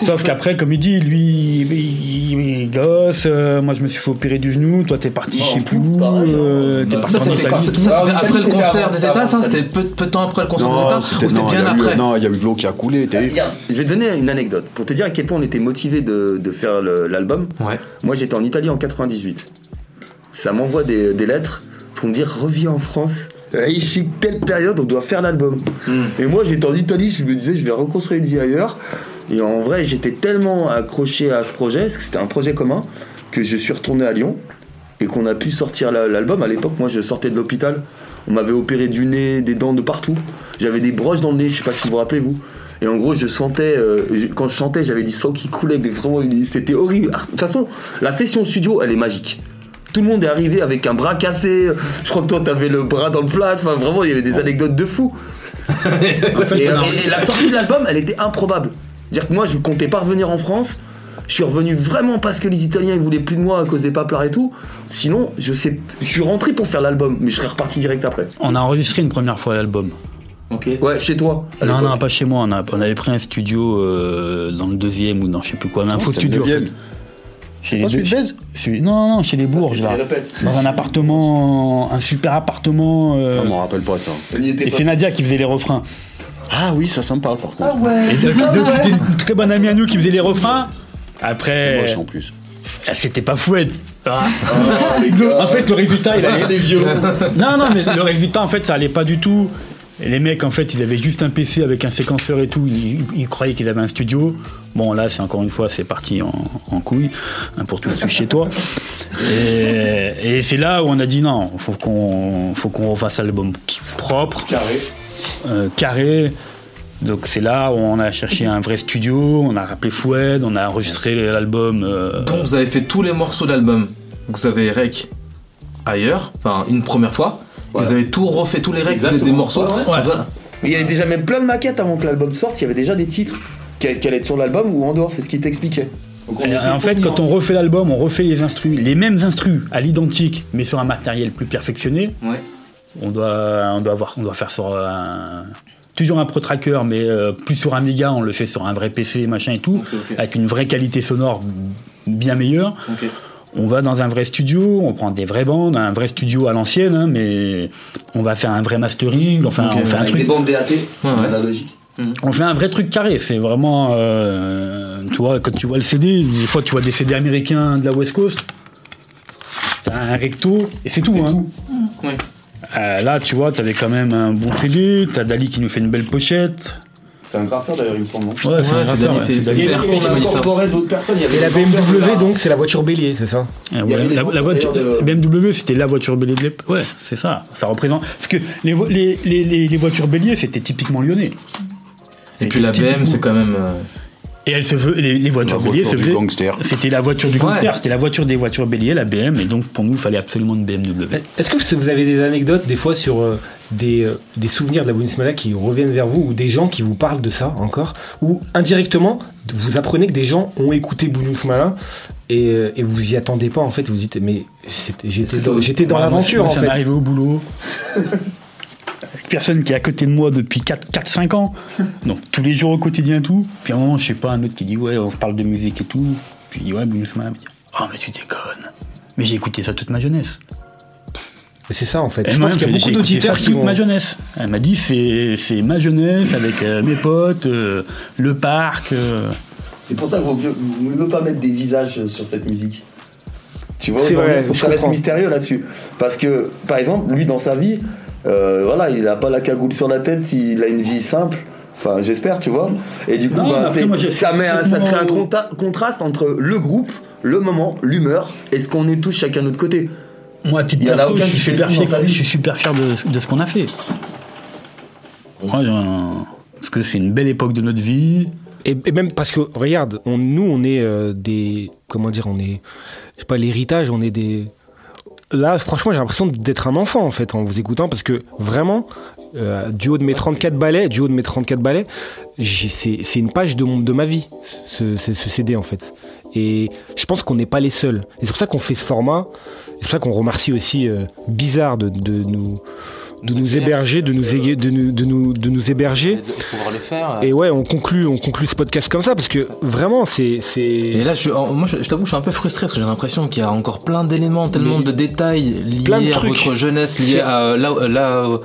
Sauf qu'après, comme il dit, lui, il, il- il est gosse, euh, moi je me suis fait opérer du genou, toi t'es parti je sais plus où, euh, t'es parti Ça, en c'était Italie. ça, tout. c'était Ah, en après le concert des c'était États, ça avant, C'était peu, peu de temps après le concert des États Ou c'était c'était non, il y bien a eu- après non, il y a eu de l'eau qui a coulé. Regarde, je vais te donner une anecdote pour te dire à quel point on était motivé de, de faire le- l'album. Ouais. Moi j'étais en Italie en 98. Ça m'envoie des, des lettres pour me dire reviens en France. Ici, telle période, on doit faire l'album. Et moi j'étais en Italie, je me disais je vais reconstruire une vie ailleurs. Et en vrai, j'étais tellement accroché à ce projet, parce que c'était un projet commun, que je suis retourné à Lyon et qu'on a pu sortir la- l'album. À l'époque, moi je sortais de l'hôpital. On m'avait opéré du nez, des dents de partout. J'avais des broches dans le nez, je sais pas si vous vous rappelez vous. Et en gros, je sentais, euh, quand je chantais, j'avais du sang qui coulait, mais vraiment, c'était horrible. De toute façon, la session studio, elle est magique. Tout le monde est arrivé avec un bras cassé. Je crois que toi, t'avais le bras dans le plat. Enfin, vraiment, il y avait des anecdotes de fou. fait, et, on a- et- et la sortie de l'album, elle était improbable. C'est-à-dire que moi, je comptais pas revenir en France. Je suis revenu vraiment parce que les Italiens ils voulaient plus de moi à cause des paplards et tout. Sinon, je sais, je suis rentré pour faire l'album, mais je serais reparti direct après. On a enregistré une première fois l'album. Ok. Ouais, chez toi. Non, non, pas chez moi. On, a- on avait pris un studio euh, dans le deuxième ou dans je sais plus quoi, mais un Non, faux studio. en fait. Chez pas les de deux- chez- Non, non, chez les Bourges, là. Dans un appartement, un super appartement. euh, Je me rappelle pas de ça. Et c'est Nadia qui faisait les refrains. Ah oui, ça, ça me parle par contre. Et donc, donc, c'était une très bonne amie à nous qui faisait les refrains. Après. Moche en plus. Ah, C'était pas fouette. Ah. Donc, en fait, le résultat, il allait. Non, non, mais le résultat, en fait, ça allait pas du tout. Et les mecs, en fait, ils avaient juste un PC avec un séquenceur et tout. Ils, ils croyaient qu'ils avaient un studio. Bon, là, c'est encore une fois, c'est parti en, en couille hein, pour tout chez toi. Et, et c'est là où on a dit non, faut qu'on, faut qu'on refasse l'album qui- propre, Carré. Euh, carré. Donc c'est là où on a cherché un vrai studio, on a rappelé Foued, on a enregistré l'album. euh, Donc vous avez fait tous les morceaux de l'album. Vous avez rec ailleurs, enfin une première fois. Vous avez tout refait tous les recs des, des morceaux. Ouais, ouais. Dans un- Mais il y avait déjà même plein de maquettes avant que l'album sorte. Il y avait déjà des titres qui qui allaient être sur l'album ou en dehors. C'est ce qu'il t'expliquait. Était en fait, quand on refait l'album, on refait les instrus, les mêmes instrus à l'identique, mais sur un matériel plus perfectionné. Ouais. On doit, on doit avoir, on doit faire sur un, toujours un Pro Tracker, mais euh, plus sur un méga, on le fait sur un vrai PC, machin et tout, avec une vraie qualité sonore bien meilleure. On va dans un vrai studio, on prend des vraies bandes, un vrai studio à l'ancienne, hein, mais on va faire un vrai mastering, enfin on fait un Avec truc. des bandes DAT. On fait un vrai truc carré, c'est vraiment. euh, tu vois, quand tu vois le CD, des fois tu vois des CD américains de la West Coast, t'as un recto, et c'est tout. Hein. Ouais. Euh, là, tu vois, t'avais quand même un bon CD, t'as Dali qui nous fait une belle pochette. C'est un graffeur d'ailleurs, il me semble. non Ouais, c'est un Ouais, c'est graffeur, c'est- d'autres personnes. Il y avait Et la BMW, donc, c'est la voiture bélier, c'est ça avait la, voiture, BMW, c'était la voiture bélier de l'époque. Ouais, c'est ça. Ça représente. Parce que les, vo- les, les, les, les voitures bélier, c'était typiquement lyonnais. Et puis la BM, c'est quand même. Et elle se veut, les, les voitures La bélier voiture. C'était la voiture du Ouais. gangster, c'était la voiture des voitures bélier, la BM, et donc pour nous, il fallait absolument une BMW. Est-ce que vous avez des anecdotes des fois sur euh, des, euh, des souvenirs de la Bundesmala qui reviennent vers vous ou des gens qui vous parlent de ça encore ou indirectement vous apprenez que des gens ont écouté Bundesmala et, euh, et vous y attendez pas en fait vous dites mais j'étais dans, moi, l'aventure en ça m'est fait arrivé au boulot. Personne qui est à côté de moi depuis 4-5 ans. Donc tous les jours au quotidien et tout. Puis à un moment, je sais pas, un autre qui dit ouais, on parle de musique et tout. Puis il dit ouais, Bruno Smala. Oh, mais tu déconnes. Mais j'ai écouté ça toute ma jeunesse. Mais c'est ça en fait Elle je m'a pense qu'il y a j'ai beaucoup d'auditeurs qui toute vont ma jeunesse. Elle m'a dit c'est c'est ma jeunesse avec euh, mes potes, euh, le parc. euh. C'est pour ça qu'il vaut mieux, vaut mieux pas mettre des visages sur cette musique. Tu vois, C'est vrai, il faut que je ça reste mystérieux là-dessus. Parce que, par exemple, lui dans sa vie, euh, voilà, il a pas la cagoule sur la tête, il a une vie simple. Enfin, j'espère, tu vois. Et du coup, Non, bah, après, moi, ça, met un- ça crée un contraste entre le groupe, le moment, l'humeur, et ce qu'on est tous chacun de notre côté. Moi, à titre Il y en a perso, je suis super fier, je suis super fier de, de ce qu'on a fait. Moi, parce que c'est une belle époque de notre vie. Et, et même parce que, regarde, on, nous, on est euh, des. Comment dire On est. Je sais pas, l'héritage, on est des. Là, franchement, j'ai l'impression d'être un enfant, en fait, en vous écoutant, parce que vraiment, euh, du haut de mes 34 balais, du haut de mes 34 balais, c'est c'est une page de, mon- de ma vie, ce, ce- ce CD, en fait. Et je pense qu'on n'est pas les seuls. Et c'est pour ça qu'on fait ce format. Et c'est pour ça qu'on remercie aussi euh, Bizarre de, de nous de nous héberger, de nous, de nous, de nous, de nous héberger. de pouvoir le faire. Et ouais, on conclut, on conclut ce podcast comme ça parce que vraiment, c'est. c'est- Et là, je, en- moi, je, je t'avoue, je suis un peu frustré parce que j'ai l'impression qu'il y a encore plein d'éléments, tellement de détails Plein de liés à votre jeunesse, liés à là, là où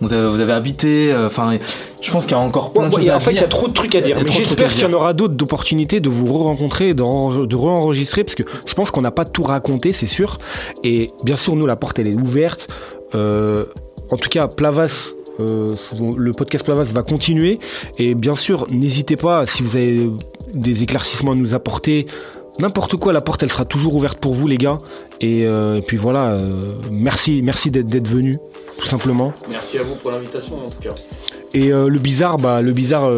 vous avez, vous avez habité. euh, Enfin, je pense qu'il y a encore plein Ouais, de choses ouais, à en fait, il y a trop de trucs à dire. Mais j'espère qu'il y en aura d'autres d'opportunités de vous re-rencontrer, de, re- de re-enregistrer, parce que je pense qu'on n'a pas tout raconté, c'est sûr. Et bien sûr, nous, la porte, elle est ouverte. Euh, en tout cas, Plavas. euh, le podcast Plavas va continuer et bien sûr n'hésitez pas si vous avez des éclaircissements à nous apporter n'importe quoi la porte elle sera toujours ouverte pour vous les gars et, euh, et puis voilà euh, merci merci d'être venu tout simplement Merci à vous pour l'invitation en tout cas. Et le bizarre, bah, le bizarre,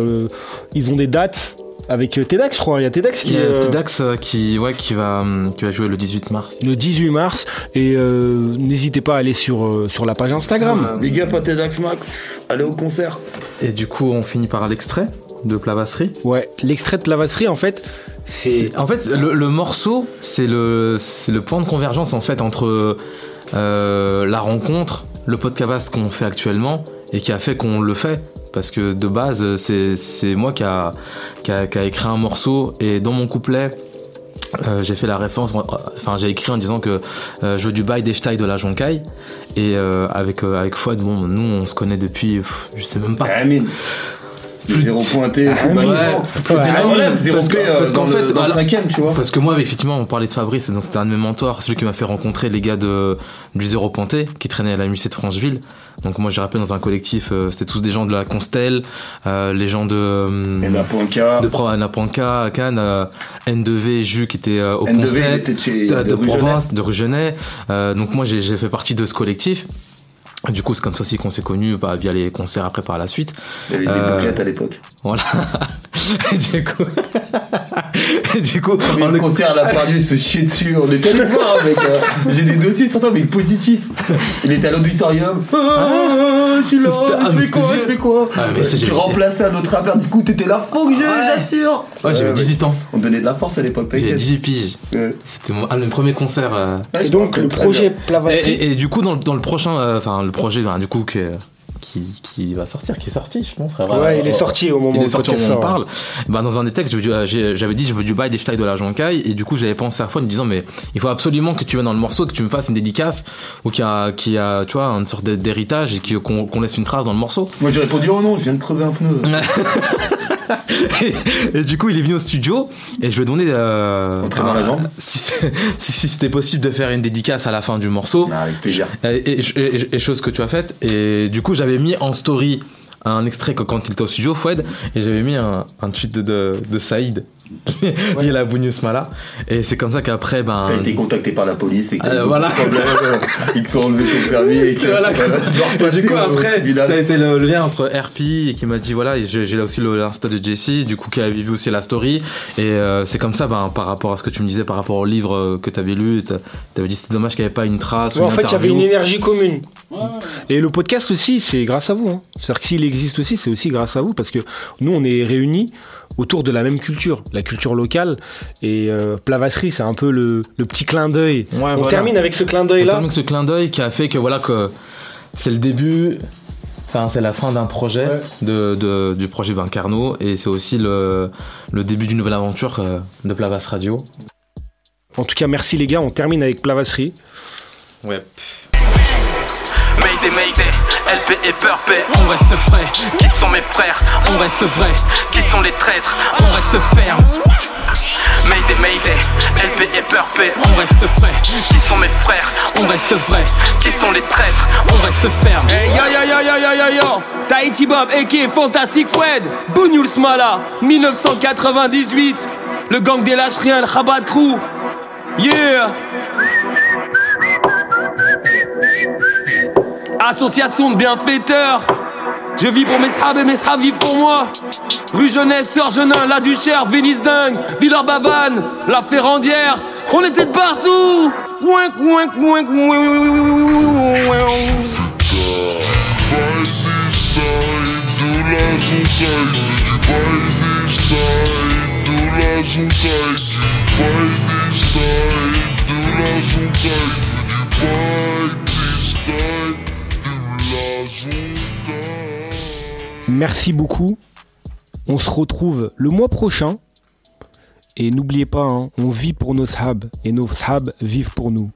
ils ont des dates avec euh, TEDx, je crois. Il y a TEDx qui Il y a euh, TEDx euh, qui, ouais, qui, va, qui va jouer le 18 mars. le 18 mars. Et euh, n'hésitez pas à aller sur, sur la page Instagram. Big up à TEDx Max, allez au concert. Et du coup, on finit par l'extrait de Plavasserie. Ouais, l'extrait de Plavasserie, en fait, c'est. C'est- En fait, le, le morceau, c'est le, c'est le point de convergence en fait entre euh, la rencontre, le podcast qu'on fait actuellement et qui a fait qu'on le fait. Parce que de base, c'est, moi qui a, écrit un morceau et dans mon couplet, euh, j'ai fait la référence, enfin j'ai écrit en disant que euh, je veux du bail des Style de la Jonkai et euh, avec avec Fouad, bon nous on se connaît depuis, je sais même pas. Zéro pointé, Ouais. Ouais, zéro parce que, euh, parce qu'en fait, dans cinquième, tu vois. Parce que moi, effectivement, on parlait de Fabrice, donc c'était un de mes mentors, celui qui m'a fait rencontrer les gars de, du Zéro Pointé, qui traînaient à la musée de Francheville. Donc moi, j'ai rappelé dans un collectif, euh, c'était tous des gens de la Constel, euh, les gens de, euh, Napanka. de Pro- Napanka, Cannes, euh, N2V, Jus qui était euh, au N2V, concert, il était de chez- de, de province, de rue Genet. Euh, donc moi, j'ai fait partie de ce collectif. Du coup, c'est comme ça aussi qu'on s'est connus bah, via les concerts après par la suite. Il y avait des Euh, bouclettes à l'époque. Voilà. Et du coup, et du coup, Mais le concert à la Pardieu, il se chier dessus. On était allé le voir, mec. euh, J'ai des dossiers sur toi, mais positifs. Il était à l'auditorium. Ah, je suis là, ah, je fais quoi, je fais quoi Ah, mais Tu remplaçais un autre rappeur, du coup, t'étais là, faut que je, j'assure. Ouais, j'avais 18 ans. On donnait de la force à l'époque, J'avais t'inquiète. 18 piges. C'était mon- un de mes premiers concerts. euh. Rappelle très bien. Et, et- et du coup, dans, le- dans le prochain, euh, enfin, le projet, ben, du coup, que- qui, qui va sortir, qui est sorti, je pense. Ouais, il est sorti au moment il où est sorti au moment où on parle. Ben, dans un des textes, j'ai- j'avais dit, je veux du bail des Stein de la Jonkai, et du coup, j'avais pensé à fois en me disant, mais il faut absolument que tu viennes dans le morceau, que tu me fasses une dédicace, ou qu'il y a, qu'il y a, tu vois, une sorte d'héritage, et qu'on laisse une trace dans le morceau. Moi, j'ai répondu, oh non, je viens de crever un pneu. et, du coup, il est venu au studio et je lui ai demandé euh, Entrer dans la jambe si, c'est- si, si c'était possible de faire une dédicace à la fin du morceau. avec plaisir. Et, et- et- et chose que tu as faite. Et du coup, j'avais mis en story un extrait que- quand il était au studio, Foued, et j'avais mis un, un tweet de, de, de Saïd. Il est a Bounius Mala. Et c'est comme ça qu'après, ben. T'as été contacté par la police et que t'as eu Euh, beaucoup voilà. euh, ils t'ont enlevé ton permis et que Voilà, ça. du coup après ça a été le, le lien entre RP et qui m'a dit voilà j'ai là aussi l'insta de Jessie du coup qui avait vu aussi la story et euh, c'est comme ça ben, par rapport à ce que tu me disais par rapport au livre que tu avais lu tu avais dit c'était dommage qu'il n'y avait pas une trace ou Ouais, en une fait, il y avait une énergie commune. Et le podcast aussi, c'est grâce à vous. hein. C'est-à-dire que s'il existe aussi, c'est aussi grâce à vous parce que nous, on est réunis autour de la même culture, la culture locale. Et euh, Plavasserie, c'est un peu le, le petit clin d'œil. Ouais, on voilà. termine avec ce clin On d'œil-là. termine avec ce clin d'œil qui a fait que voilà que c'est le début Enfin, c'est la fin d'un projet, de, de- du projet Bancarno, et c'est aussi le, le début d'une nouvelle aventure euh, de Plavas Radio. En tout cas, merci les gars. On termine avec Plavasserie. Ouais. Mayday, Mayday, LP et Purpé, on reste frais. Qui sont mes frères? On reste vrai. Qui sont les traîtres? On reste ferme. Mayday, Mayday, LP et Purpé, on reste frais. Qui sont mes frères? On reste vrai. Qui sont les traîtres? On reste ferme. Hey yo yo yo yo yo yo yo Tahiti Bob aka Fantastic Fred Bougnoul Smala 1998 Le gang des lâches rien, le Rabat Crew Yeah Association de bienfaiteurs Je vis pour mes sahab et mes sahab vivent pour moi Rue Jeunesse, Sœur Genin, La Duchère, Venise Dingue, Villeurbanne, La Ferrandière On était de partout Merci beaucoup. On se retrouve le mois prochain. Et n'oubliez pas, hein, on vit pour nos sahab et nos sahab vivent pour nous.